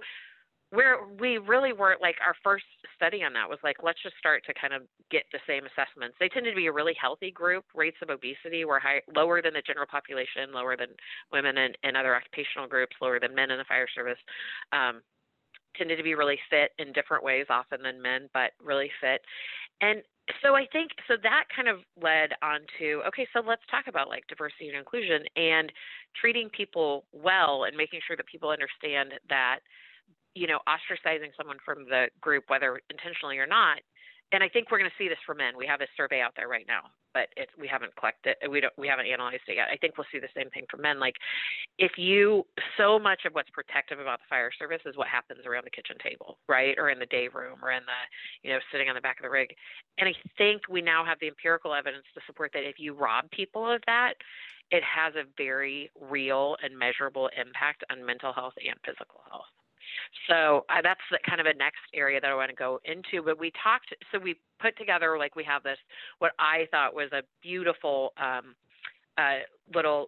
[SPEAKER 2] where we really were like our first study on that was like let's just start to kind of get the same assessments. They tended to be a really healthy group. Rates of obesity were high, lower than the general population lower than women and, and other occupational groups lower than men in the fire service um, tended to be really fit in different ways often than men but really fit. And so i think so that kind of led on to okay so let's talk about like diversity and inclusion and treating people well and making sure that people understand that you know, ostracizing someone from the group, whether intentionally or not. And I think we're going to see this for men. We have a survey out there right now, but we haven't collected, we don't, we haven't analyzed it yet. I think we'll see the same thing for men. Like, if you, so much of what's protective about the fire service is what happens around the kitchen table, right, or in the day room, or in the, you know, sitting on the back of the rig. And I think we now have the empirical evidence to support that if you rob people of that, it has a very real and measurable impact on mental health and physical health. So uh, that's the kind of a next area that I want to go into. But we talked, so we put together like we have this what I thought was a beautiful um, uh, little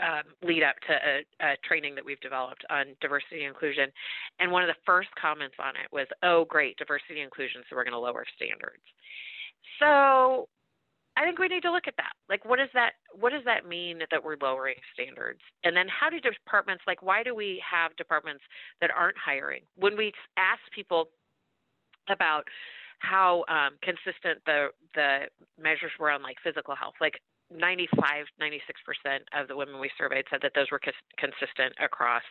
[SPEAKER 2] um, lead up to a, a, training that we've developed on diversity and inclusion. And one of the first comments on it was, "Oh, great, diversity and inclusion, so we're going to lower standards." So I think we need to look at that. Like, what does that what does that mean that we're lowering standards? And then how do departments like why do we have departments that aren't hiring? When we ask people about how um, consistent the the measures were on like physical health, like 95, 96 percent of the women we surveyed said that those were cons- consistent across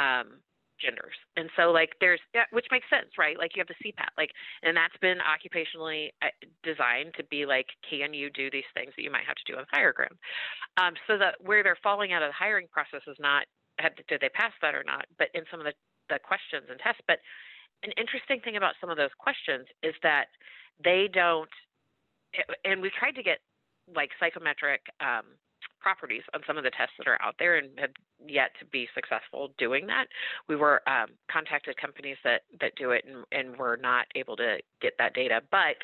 [SPEAKER 2] um, genders. And so like there's yeah, which makes sense, right? Like you have the CPAT, like and that's been occupationally uh, designed to be like can you do these things that you might have to do on ground. Um, so that where they're falling out of the hiring process is not did they pass that or not, but in some of the, the questions and tests. But an interesting thing about some of those questions is that they don't and we tried to get like psychometric um, properties on some of the tests that are out there and have yet to be successful doing that. We were um, contacted companies that that do it and, and we're not able to get that data. But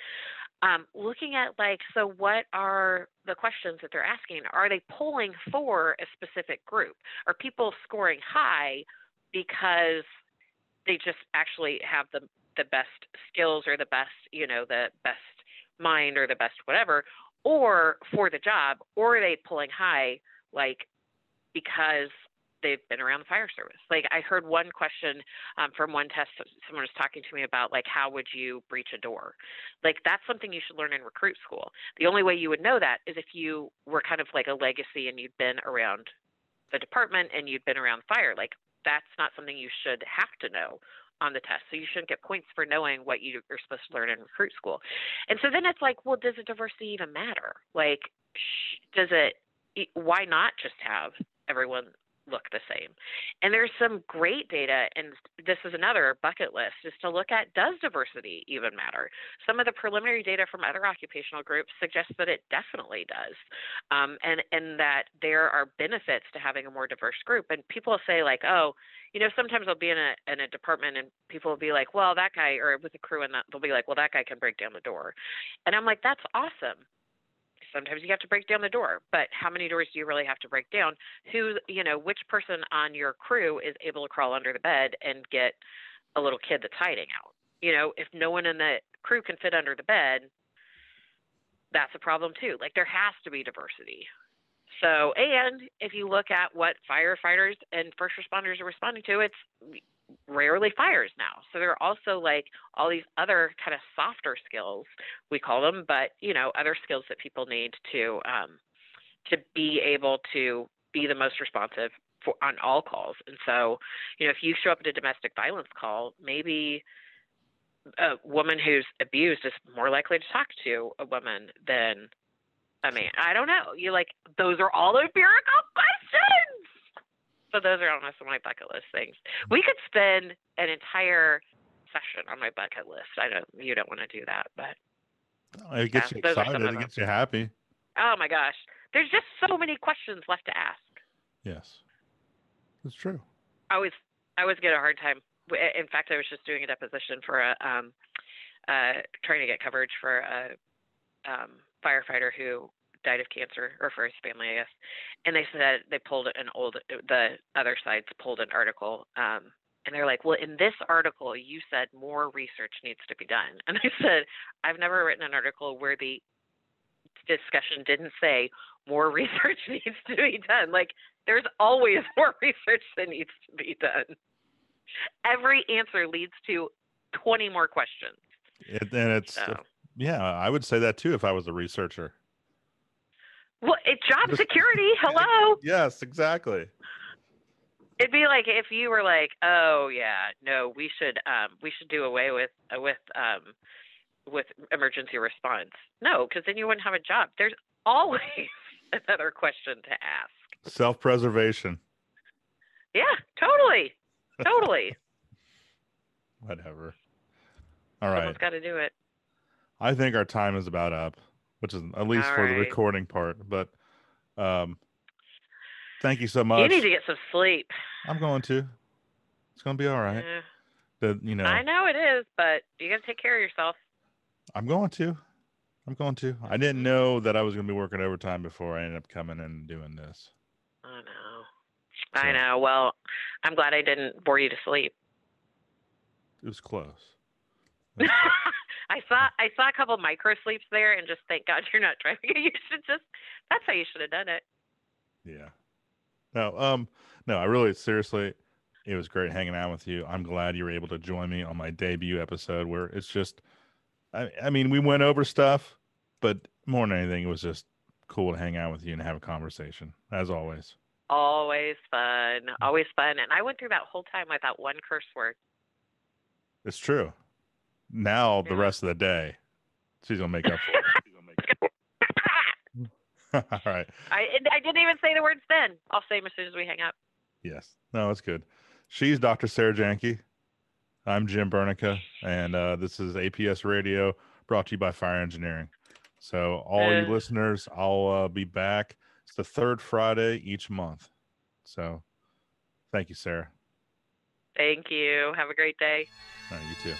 [SPEAKER 2] um, looking at like, so what are the questions that they're asking? Are they polling for a specific group? Are people scoring high because they just actually have the the best skills or the best, you know, the best mind or the best whatever, or for the job, or are they pulling high like because they've been around the fire service? Like I heard one question um, from one test, someone was talking to me about like how would you breach a door? Like that's something you should learn in recruit school. The only way you would know that is if you were kind of like a legacy and you'd been around the department and you'd been around fire. Like that's not something you should have to know on the test. So you shouldn't get points for knowing what you are supposed to learn in recruit school. And so then it's like, well, does a diversity even matter? Like, does it? Why not just have everyone look the same. And there's some great data, and this is another bucket list, is to look at does diversity even matter? Some of the preliminary data from other occupational groups suggests that it definitely does, um, and and that there are benefits to having a more diverse group. And people say like, oh, you know, sometimes I'll be in a in a department and people will be like, well, that guy, or with a crew, and that they'll be like, well, that guy can break down the door, and I'm like, that's awesome sometimes you have to break down the door but how many doors do you really have to break down? Who you know which person on your crew is able to crawl under the bed and get a little kid that's hiding out? You know if no one in the crew can fit under the bed that's a problem too. Like there has to be diversity. So and if you look at what firefighters and first responders are responding to it's rarely fires now. So there are also like all these other kind of softer skills we call them, but you know other skills that people need to um, to be able to be the most responsive for, on all calls. And so you know if you show up at a domestic violence call, maybe a woman who's abused is more likely to talk to a woman than a man. I don't know. You like those are all empirical questions. So those are almost my bucket list things. We could spend an entire session on my bucket list. I don't. You don't want to do that, but
[SPEAKER 1] it gets yeah, you excited. It gets you happy.
[SPEAKER 2] Oh my gosh, there's just so many questions left to ask.
[SPEAKER 1] Yes, that's true.
[SPEAKER 2] I always, I always get a hard time. In fact, I was just doing a deposition for a, um, uh, trying to get coverage for a um, firefighter who died of cancer, or for his family, I guess. And they said they pulled an old, the other sides pulled an article, um, and they're like, "Well, in this article, you said more research needs to be done." And I said, "I've never written an article where the discussion didn't say more research needs to be done. Like, there's always more research that needs to be done. Every answer leads to 20 more questions."
[SPEAKER 1] It, and it's so. yeah, I would say that too if I was a researcher.
[SPEAKER 2] Well, it's job security. Hello.
[SPEAKER 1] yes, exactly.
[SPEAKER 2] It'd be like if you were like, "Oh yeah, no, we should um we should do away with uh, with um with emergency response." No, because then you wouldn't have a job. There's always another question to ask.
[SPEAKER 1] Self-preservation.
[SPEAKER 2] Yeah, totally. Totally.
[SPEAKER 1] Whatever. All right.
[SPEAKER 2] Someone's got to do it.
[SPEAKER 1] I think our time is about up which is at least All for right. the recording part. But um, thank you so much.
[SPEAKER 2] You need to get some sleep.
[SPEAKER 1] I'm going to. It's going to be all right. Yeah. The, you know,
[SPEAKER 2] I know it is, but you got to take care of yourself.
[SPEAKER 1] I'm going to. I'm going to. I didn't know that I was going to be working overtime before I ended up coming and doing this.
[SPEAKER 2] I know. So, I know. Well, I'm glad I didn't bore you to sleep.
[SPEAKER 1] It was close.
[SPEAKER 2] I saw I saw a couple micro sleeps there, and just thank God you're not driving. You should just that's how you should have done it.
[SPEAKER 1] Yeah. No, um, no, I really seriously, it was great hanging out with you. I'm glad you were able to join me on my debut episode where it's just, I, I mean, we went over stuff, but more than anything, it was just cool to hang out with you and have a conversation as always.
[SPEAKER 2] Always fun, always fun. And I went through that whole time without one curse word.
[SPEAKER 1] It's true now the rest of the day, she's gonna make up for it. All right.
[SPEAKER 2] I I didn't even say the words then. I'll say them as soon as we hang up.
[SPEAKER 1] Yes. No, it's good. She's Dr. Sara Jahnke. I'm Jim Burneka, and uh, this is APS Radio brought to you by Fire Engineering. So, all uh, you listeners, I'll uh, be back. It's the third Friday each month. So, thank you, Sara.
[SPEAKER 2] Thank you. Have a great day.
[SPEAKER 1] Right, you too.